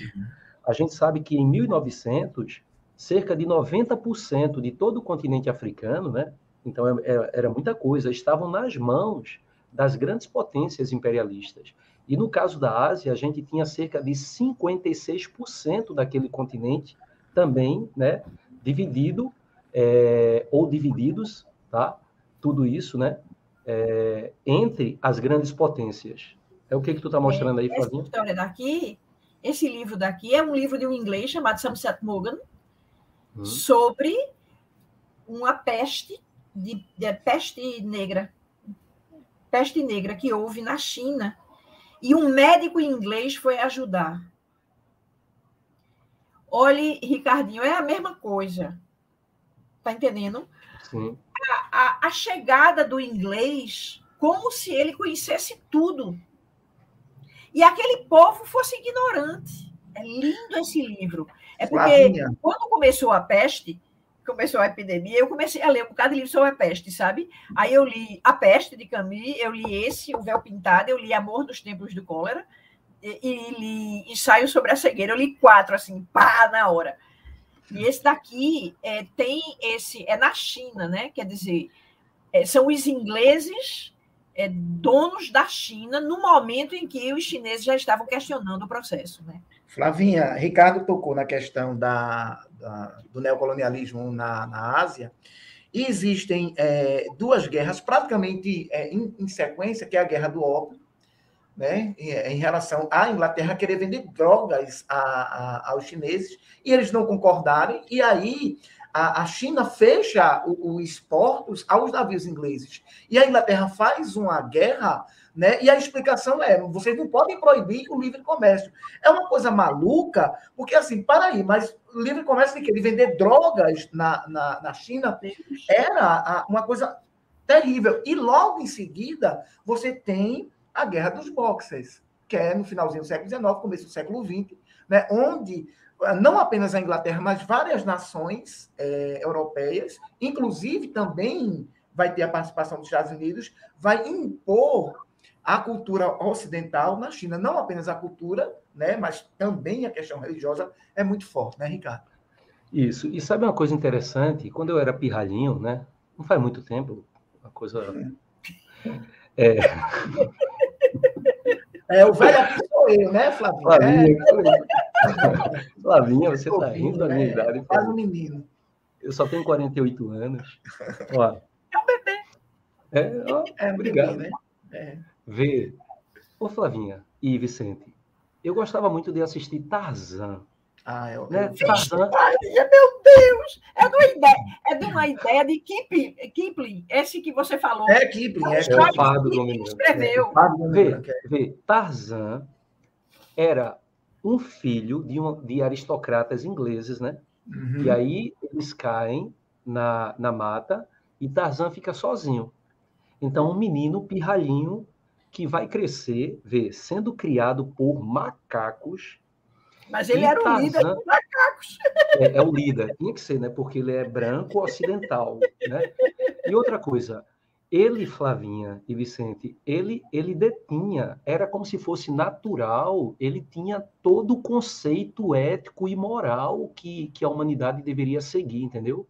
A gente sabe que em 1900, cerca de 90% de todo o continente africano, né? Então era, era muita coisa, estavam nas mãos das grandes potências imperialistas. E no caso da Ásia, a gente tinha cerca de 56% daquele continente também, né, dividido é, ou divididos, tá? Tudo isso, né, é, entre as grandes potências. É o que, que tu está mostrando aí,
Flavinha? Essa história daqui, esse livro daqui é um livro de um inglês chamado Somerset Morgan hum. sobre uma peste de, de, peste negra, peste negra que houve na China e um médico inglês foi ajudar. Olhe, Ricardinho, é a mesma coisa. Tá entendendo? Sim a, a, chegada do inglês como se ele conhecesse tudo. E aquele povo fosse ignorante. É lindo esse livro. É porque Flavinha. quando começou a peste, começou a epidemia, eu comecei a ler um bocado de livro sobre a peste, sabe? Aí eu li A Peste, de Camus, eu li esse, O Véu Pintado, eu li Amor dos Tempos do Cólera, e, e li Ensaio sobre a Cegueira, eu li quatro, assim, pá, na hora. E esse daqui é, tem esse, é na China, né? Quer dizer, é, são os ingleses é, donos da China no momento em que os chineses já estavam questionando o processo, né?
Flavinha, Ricardo tocou na questão da, da do neocolonialismo na, na Ásia. E existem é, duas guerras praticamente é, em, em, sequência, que é a Guerra do Ópio, né, em relação à Inglaterra querer vender drogas a, a, aos chineses e eles não concordarem, e aí a, a China fecha os portos aos navios ingleses. E a Inglaterra faz uma guerra, né? E a explicação é: vocês não podem proibir o livre comércio. É uma coisa maluca, porque assim, para aí, mas o livre comércio de? De vender drogas na, na, na China era uma coisa terrível. E logo em seguida, você tem a Guerra dos Boxers, que é no finalzinho do século XIX, começo do século XX, né, onde eh, não apenas a Inglaterra, mas várias nações é, europeias, inclusive também vai ter a participação dos Estados Unidos, vai impor a cultura ocidental na China. Não apenas a cultura, né, mas também a questão religiosa é muito forte, né, Ricardo?
Isso. E sabe uma coisa interessante? Quando eu era pirralhinho, né? Não faz muito tempo, uma coisa.
É, é o velho aqui sou eu, né, Flavinha? Flavinha,
é. Flavinha você está rindo da minha é, idade.
Faz um menino.
Eu só tenho 48 anos. Ó,
é um bebê.
É, ó, é obrigado. Bebê, né? É. Vê. Ô, Flavinha e Vicente, eu gostava muito de assistir Tarzan.
Ah, eu,
né? Tarzan.
Maria, meu Deus! É de uma ideia, é de, uma ideia de Kipling, Kipling, esse que você falou.
É Kipling, é,
é o Fado do Menino.
Escreveu.
É, vê, vê, Tarzan era um filho de, um, de aristocratas ingleses, né? Uhum. E aí eles caem na, na mata e Tarzan fica sozinho. Então, um menino pirralhinho que vai crescer, vê, sendo criado por macacos.
Mas ele era Tarzan, o líder dos macacos.
É, é, o líder, tinha que ser, né? Porque ele é branco ocidental, né? E outra coisa, ele, Flavinha e Vicente, ele, ele detinha, era como se fosse natural, ele tinha todo o conceito ético e moral que, que a humanidade deveria seguir, entendeu?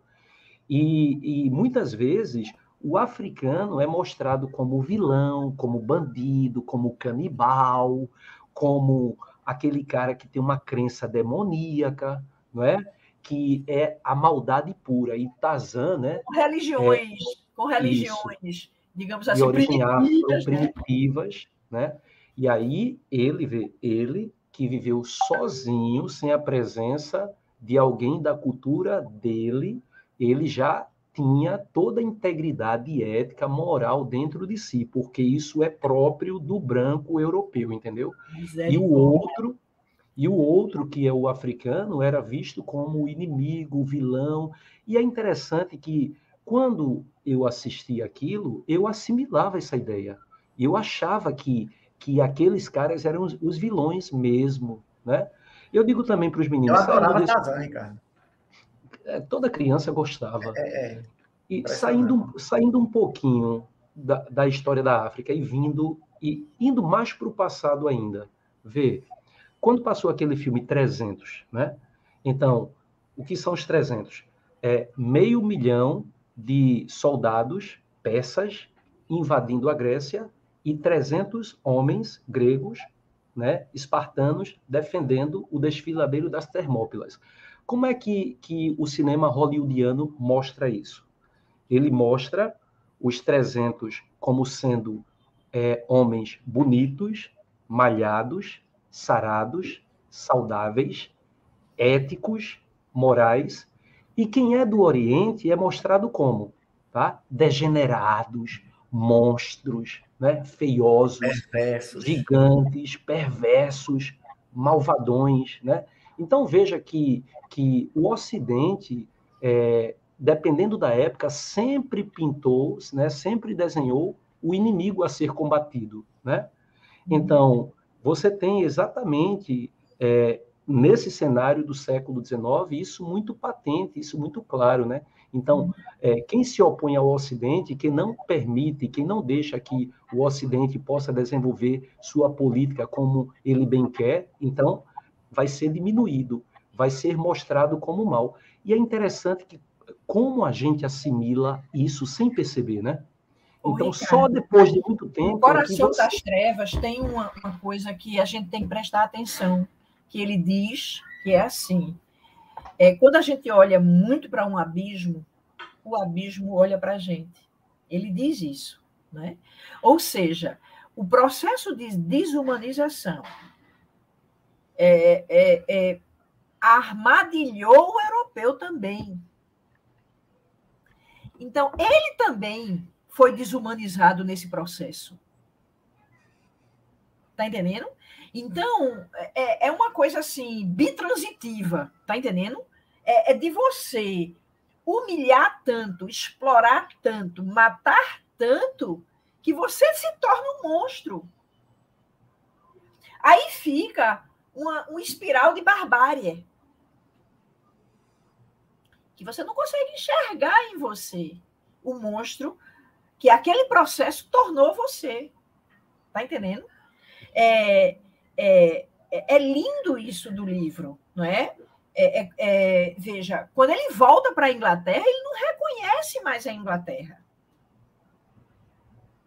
E, e muitas vezes o africano é mostrado como vilão, como bandido, como canibal, como aquele cara que tem uma crença demoníaca, não é? Que é a maldade pura. E Tazan, né?
Com religiões, é, com religiões, isso, digamos assim,
primitivas, primitivas né? né? E aí ele vê ele que viveu sozinho, sem a presença de alguém da cultura dele, ele já tinha toda a integridade ética, moral dentro de si, porque isso é próprio do branco europeu, entendeu? E o outro, e o outro que é o africano era visto como o inimigo, vilão. E é interessante que quando eu assisti aquilo, eu assimilava essa ideia. Eu achava que que aqueles caras eram os, os vilões mesmo, né? Eu digo também para os meninos.
Eu adorava desse... Tarzan, Ricardo.
É, toda criança gostava. É, é. E saindo, saindo um pouquinho da, da história da África e vindo e indo mais para o passado ainda. Vê, quando passou aquele filme 300, né? Então, o que são os 300? É meio milhão de soldados persas invadindo a Grécia e 300 homens gregos, né, espartanos, defendendo o desfiladeiro das Termópilas. Como é que, que o cinema hollywoodiano mostra isso? Ele mostra os 300 como sendo é, homens bonitos, malhados, sarados, saudáveis, éticos, morais. E quem é do Oriente é mostrado como tá? degenerados, monstros, né? feiosos, perversos. gigantes, perversos, malvadões. Né? Então veja que, que o Ocidente, é, dependendo da época, sempre pintou, né? sempre desenhou o inimigo a ser combatido. Né? Então, você tem exatamente é, nesse cenário do século XIX isso muito patente, isso muito claro, né? Então, é, quem se opõe ao Ocidente, quem não permite, quem não deixa que o Ocidente possa desenvolver sua política como ele bem quer, então vai ser diminuído, vai ser mostrado como mal. E é interessante que como a gente assimila isso sem perceber, né? Então, Ricardo, só depois de muito tempo. O
é Coração você... das Trevas tem uma, uma coisa que a gente tem que prestar atenção, que ele diz que é assim: é, quando a gente olha muito para um abismo, o abismo olha para a gente. Ele diz isso. Né? Ou seja, o processo de desumanização é, é, é, armadilhou o europeu também. Então, ele também foi desumanizado nesse processo. Tá entendendo? Então, é, é uma coisa assim, bitransitiva, tá entendendo? É, é de você humilhar tanto, explorar tanto, matar tanto, que você se torna um monstro. Aí fica uma, espiral de barbárie. Que você não consegue enxergar em você o monstro que aquele processo tornou você. Tá entendendo? É, é, é lindo isso do livro, não é? É, é, é, veja, quando ele volta para a Inglaterra, ele não reconhece mais a Inglaterra.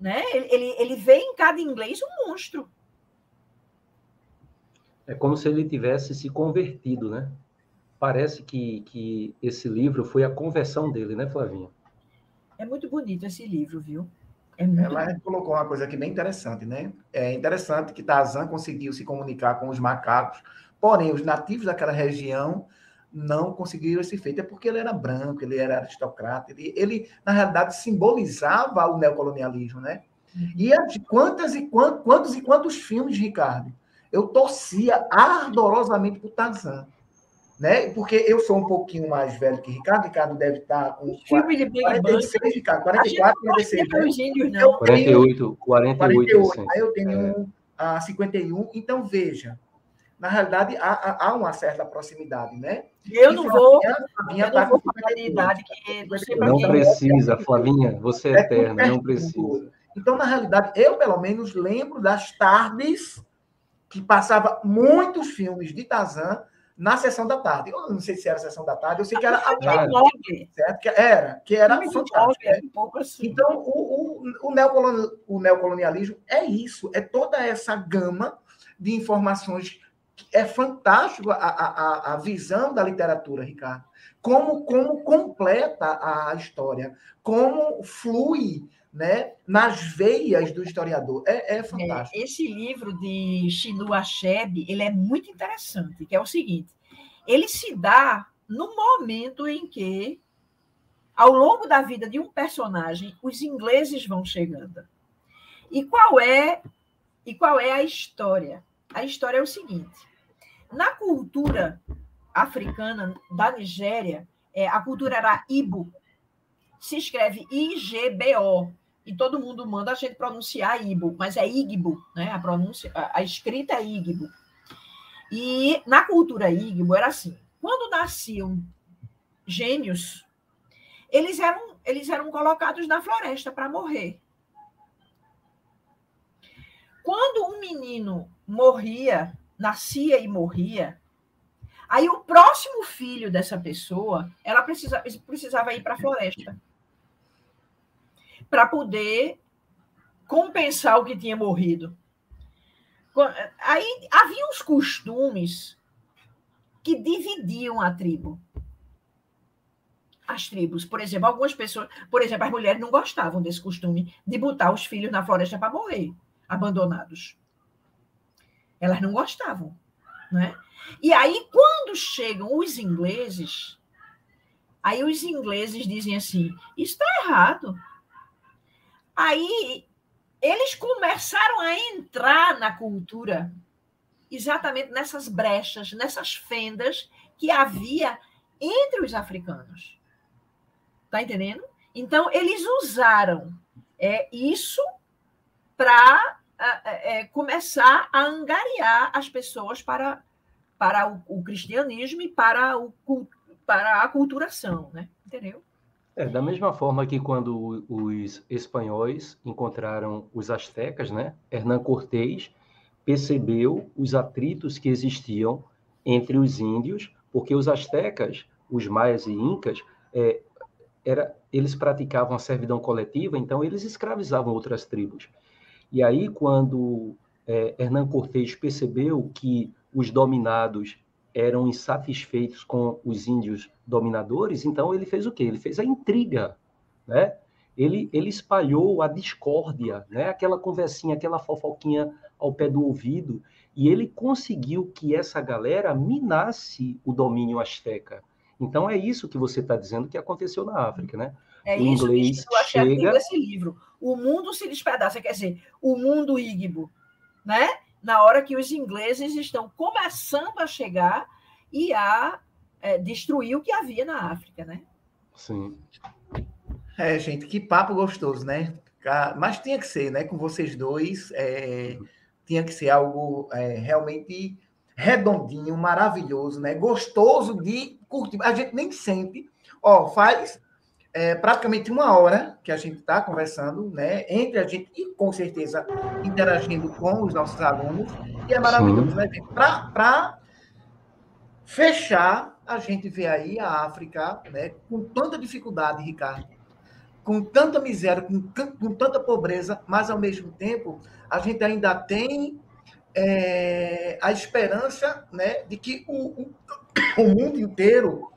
Né? Ele, ele, ele vê em cada inglês um monstro.
É como se ele tivesse se convertido, né? Parece que, que esse livro foi a conversão dele, né, Flavinha?
É muito bonito esse livro, viu?
É Ela bonito. colocou uma coisa aqui bem interessante, né? É interessante que Tarzan conseguiu se comunicar com os macacos Porém, os nativos daquela região não conseguiram esse feito. É porque ele era branco, ele era aristocrata, ele, ele na realidade, simbolizava o neocolonialismo, né? Uhum. E quantas e quantos, quantos e quantos filmes, Ricardo, eu torcia ardorosamente por Tarzan. Né? Porque eu sou um pouquinho mais velho que Ricardo. Ricardo deve estar com
filme de 46,
Ricardo, 44, 46.
Né? Não. 48, 48. 48
aí eu tenho é. a 51. Então, veja, na realidade, há, há uma certa proximidade, né?
Eu não vou, Flavinha, eu não vou falar de idade que
não precisa, Flavinha, você é, é eterna, não precisa.
Então, na realidade, eu pelo menos lembro das tardes que passava muitos filmes de Tarzan na sessão da tarde. Eu não sei se era a sessão da tarde, eu sei que era a tarde. Certo? Que era, que era fantástico. Né? Assim. Então, o, o, o neocolonialismo é isso, é toda essa gama de informações é fantástico a, a, a visão da literatura, Ricardo. Como, como completa a história, como flui né, nas veias do historiador. É, é fantástico.
É, esse livro de Chinua Achebe, ele é muito interessante, que é o seguinte, ele se dá no momento em que, ao longo da vida de um personagem, os ingleses vão chegando. E qual é, e qual é a história? A história é o seguinte: na cultura africana da Nigéria, é, a cultura era Ibo, se escreve I-G-B-O, e todo mundo manda a gente pronunciar Ibo, mas é Igbo, né? A pronúncia, a, a escrita é Igbo. E na cultura Igbo era assim: quando nasciam gêmeos, eles eram, eles eram colocados na floresta para morrer. Quando um menino morria, nascia e morria, aí o próximo filho dessa pessoa, ela precisa, precisava ir para a floresta para poder compensar o que tinha morrido. Aí havia uns costumes que dividiam a tribo. As tribos, por exemplo, algumas pessoas, por exemplo, as mulheres não gostavam desse costume de botar os filhos na floresta para morrer abandonados. Elas não gostavam. Né? E aí, quando chegam os ingleses, aí os ingleses dizem assim: isso está errado. Aí eles começaram a entrar na cultura exatamente nessas brechas, nessas fendas que havia entre os africanos. Tá entendendo? Então, eles usaram é, isso para é, começar a angariar as pessoas para, para o, o cristianismo e para, o, para a culturação, né? Entendeu?
É, da mesma forma que quando os espanhóis encontraram os astecas, né? Hernán Cortés percebeu os atritos que existiam entre os índios, porque os astecas, os maias e incas, é, era, eles praticavam a servidão coletiva, então eles escravizavam outras tribos. E aí, quando é, Hernán Cortés percebeu que os dominados eram insatisfeitos com os índios dominadores, então ele fez o quê? Ele fez a intriga, né? Ele, ele espalhou a discórdia, né? Aquela conversinha, aquela fofoquinha ao pé do ouvido, e ele conseguiu que essa galera minasse o domínio asteca. Então é isso que você está dizendo que aconteceu na África, né?
É o isso inglês que eu achei chega... desse livro. O mundo se despedaça, quer dizer, o mundo ígbo, né? Na hora que os ingleses estão começando a chegar e a é, destruir o que havia na África, né?
Sim.
É, gente, que papo gostoso, né? Mas tinha que ser, né? Com vocês dois, é, tinha que ser algo é, realmente redondinho, maravilhoso, né? Gostoso de curtir. A gente nem sente. Ó, faz é, praticamente uma hora que a gente está conversando, né? Entre a gente e, com certeza, interagindo com os nossos alunos. E é maravilhoso, né, Para fechar, a gente vê aí a África né, com tanta dificuldade, Ricardo, com tanta miséria, com, com tanta pobreza, mas, ao mesmo tempo, a gente ainda tem é, a esperança né, de que o, o, o mundo inteiro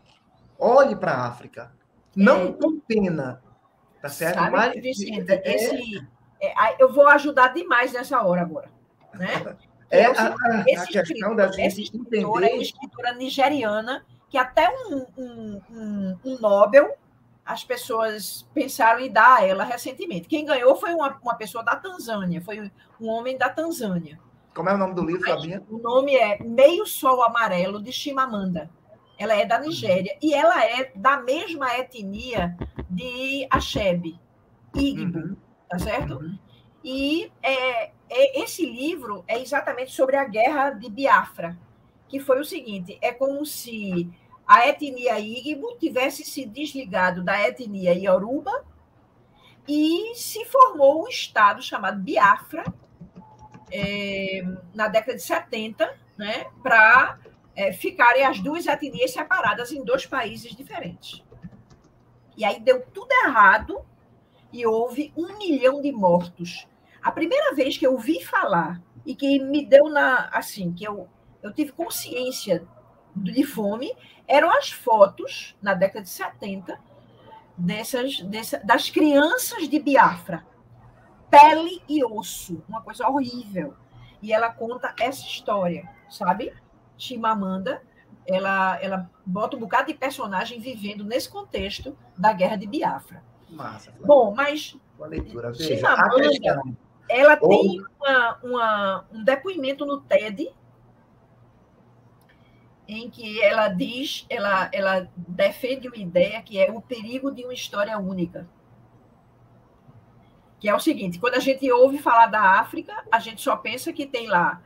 olhe para a África. Não é, com pena, tá certo?
Sabe, Mas, Vicente, é, esse, é, eu vou ajudar demais nessa hora agora. Né?
É, a, a, a questão da gente entender... É uma
escritora nigeriana que até um, um, um, um Nobel as pessoas pensaram em dar a ela recentemente. Quem ganhou foi uma, uma pessoa da Tanzânia, foi um homem da Tanzânia.
Como é o nome do livro, Fabinha?
O nome é Meio Sol Amarelo, de Chimamanda. Ela é da Nigéria e ela é da mesma etnia de Achebe, Igbo, uhum. tá certo? Uhum. E é, é, esse livro é exatamente sobre a guerra de Biafra, que foi o seguinte: é como se a etnia Igbo tivesse se desligado da etnia Yoruba e se formou um estado chamado Biafra, é, na década de 70, né, para é, ficarem as duas etnias separadas em dois países diferentes. E aí deu tudo errado e houve um milhão de mortos. A primeira vez que eu ouvi falar e que me deu na assim que eu, eu tive consciência de fome eram as fotos na década de 70 dessas, dessas das crianças de Biafra pele e osso, uma coisa horrível. E ela conta essa história, sabe? Chimamanda, ela, ela bota um bocado de personagem vivendo nesse contexto da guerra de Biafra.
Massa.
Bom, mas
leitura.
Chimamanda, ela Ou... tem uma, uma, um depoimento no TED em que ela diz, ela, ela defende uma ideia que é o perigo de uma história única que é o seguinte: quando a gente ouve falar da África, a gente só pensa que tem lá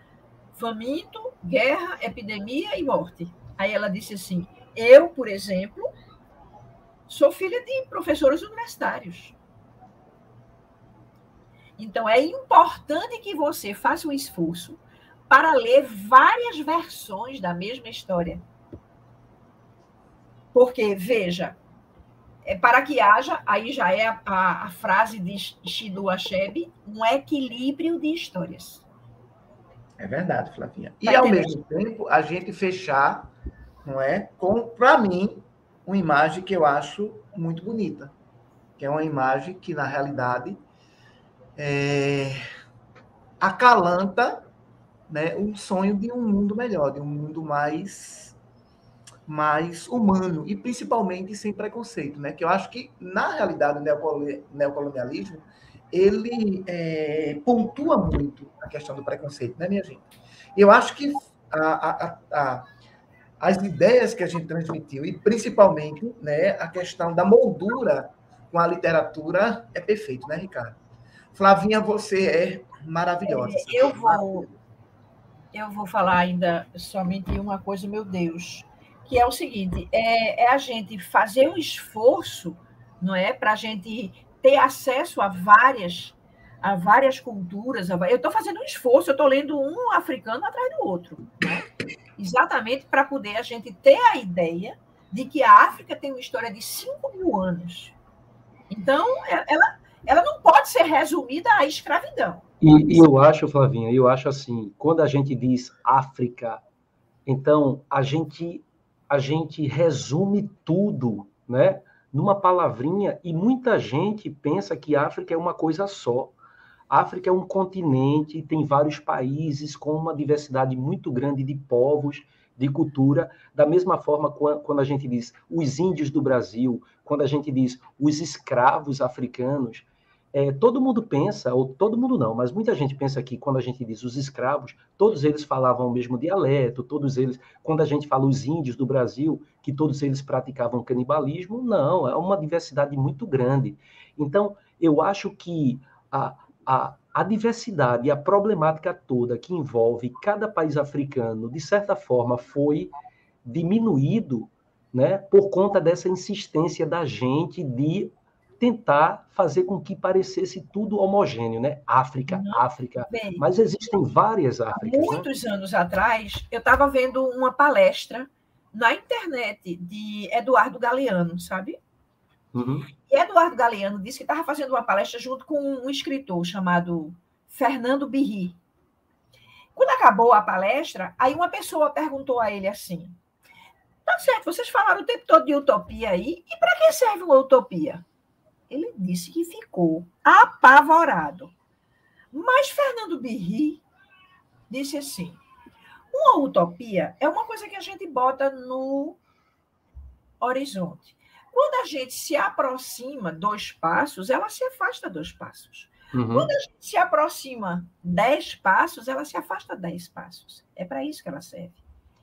faminto, guerra, epidemia e morte. Aí ela disse assim: eu, por exemplo, sou filha de professores universitários. Então é importante que você faça um esforço para ler várias versões da mesma história. Porque, veja, é, para que haja, aí já é a, a, a frase de Shidu Achebe, um equilíbrio de histórias.
É verdade, Flavinha. E, tá ao mesmo tempo, a gente fechar, não é, com, para mim, uma imagem que eu acho muito bonita, que é uma imagem que, na realidade, é, acalanta né, um sonho de um mundo melhor, de um mundo mais mais humano e principalmente sem preconceito, né? Que eu acho que na realidade o neocolonialismo ele é, pontua muito a questão do preconceito, né, minha gente? Eu acho que a, a, a, as ideias que a gente transmitiu e principalmente, né, a questão da moldura com a literatura é perfeito, né, Ricardo? Flavinha, você é maravilhosa.
É, eu vou eu vou falar ainda somente uma coisa, meu Deus que é o seguinte: é, é a gente fazer um esforço, não é, para a gente ter acesso a várias a várias culturas. Eu estou fazendo um esforço, eu estou lendo um africano atrás do outro, né? exatamente para poder a gente ter a ideia de que a África tem uma história de 5 mil anos. Então, ela, ela não pode ser resumida à escravidão.
E, e eu acho, Flavinha, eu acho assim, quando a gente diz África, então a gente a gente resume tudo, né? Numa palavrinha, e muita gente pensa que África é uma coisa só. África é um continente, tem vários países com uma diversidade muito grande de povos, de cultura, da mesma forma quando a gente diz os índios do Brasil, quando a gente diz os escravos africanos, é, todo mundo pensa, ou todo mundo não, mas muita gente pensa que quando a gente diz os escravos, todos eles falavam o mesmo dialeto, todos eles, quando a gente fala os índios do Brasil, que todos eles praticavam canibalismo, não, é uma diversidade muito grande. Então, eu acho que a, a, a diversidade e a problemática toda que envolve cada país africano, de certa forma, foi diminuído né? Por conta dessa insistência da gente de tentar fazer com que parecesse tudo homogêneo, né? África, Não, África. Bem, mas existem várias Áfricas.
Né? muitos né? anos atrás, eu estava vendo uma palestra na internet de Eduardo Galeano, sabe? Uhum. E Eduardo Galeano disse que estava fazendo uma palestra junto com um escritor chamado Fernando Birri. Quando acabou a palestra, aí uma pessoa perguntou a ele assim: Tá certo, vocês falaram o tempo todo de utopia aí, e para que serve uma utopia? Ele disse que ficou apavorado. Mas Fernando Birri disse assim: uma utopia é uma coisa que a gente bota no horizonte. Quando a gente se aproxima dois passos, ela se afasta dois passos. Uhum. Quando a gente se aproxima dez passos, ela se afasta dez passos. É para isso que ela serve.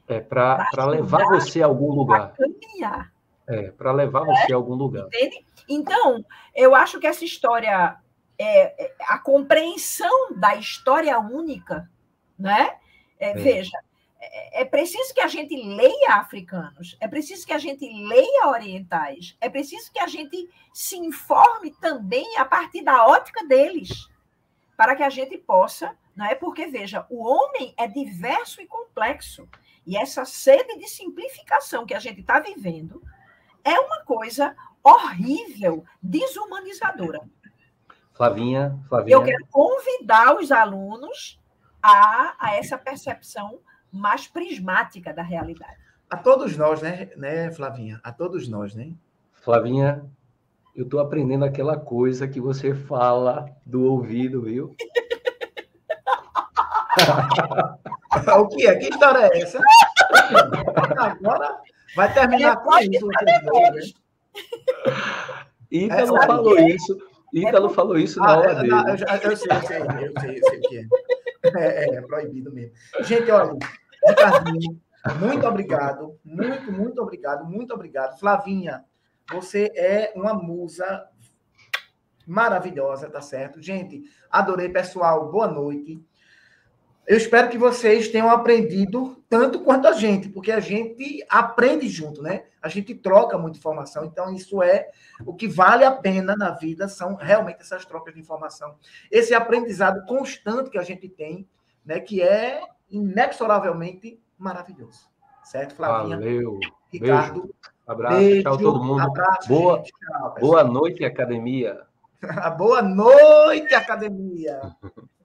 É para levar você a algum lugar.
caminhar.
É, para levar você é? a algum lugar.
Entende? Então, eu acho que essa história, é, é a compreensão da história única, né? É, é. Veja, é, é preciso que a gente leia africanos, é preciso que a gente leia orientais, é preciso que a gente se informe também a partir da ótica deles, para que a gente possa, não é? Porque veja, o homem é diverso e complexo. E essa sede de simplificação que a gente está vivendo é uma coisa horrível, desumanizadora.
Flavinha, Flavinha.
Eu quero convidar os alunos a, a essa percepção mais prismática da realidade.
A todos nós, né, né, Flavinha? A todos nós, né?
Flavinha, eu estou aprendendo aquela coisa que você fala do ouvido, viu?
o que é? Que história é essa? Agora vai terminar com isso. Né?
Ítalo é, falou que... isso. Ítalo é falou isso na ah, hora dele. Não,
eu, sei, eu sei, eu sei, eu sei o que é. É, é, é proibido mesmo. Gente, olha, Ricardinho, muito obrigado. Muito, muito obrigado, muito obrigado. Flavinha, você é uma musa maravilhosa, tá certo? Gente, adorei, pessoal. Boa noite. Eu espero que vocês tenham aprendido tanto quanto a gente, porque a gente aprende junto, né? A gente troca muita informação, então isso é o que vale a pena na vida, são realmente essas trocas de informação. Esse aprendizado constante que a gente tem, né, que é inexoravelmente maravilhoso. Certo, Flavinha?
Valeu. Ricardo. Beijo. Abraço, beijo, tchau todo mundo. Abraço, boa, gente, tchau, boa noite, academia.
boa noite, academia.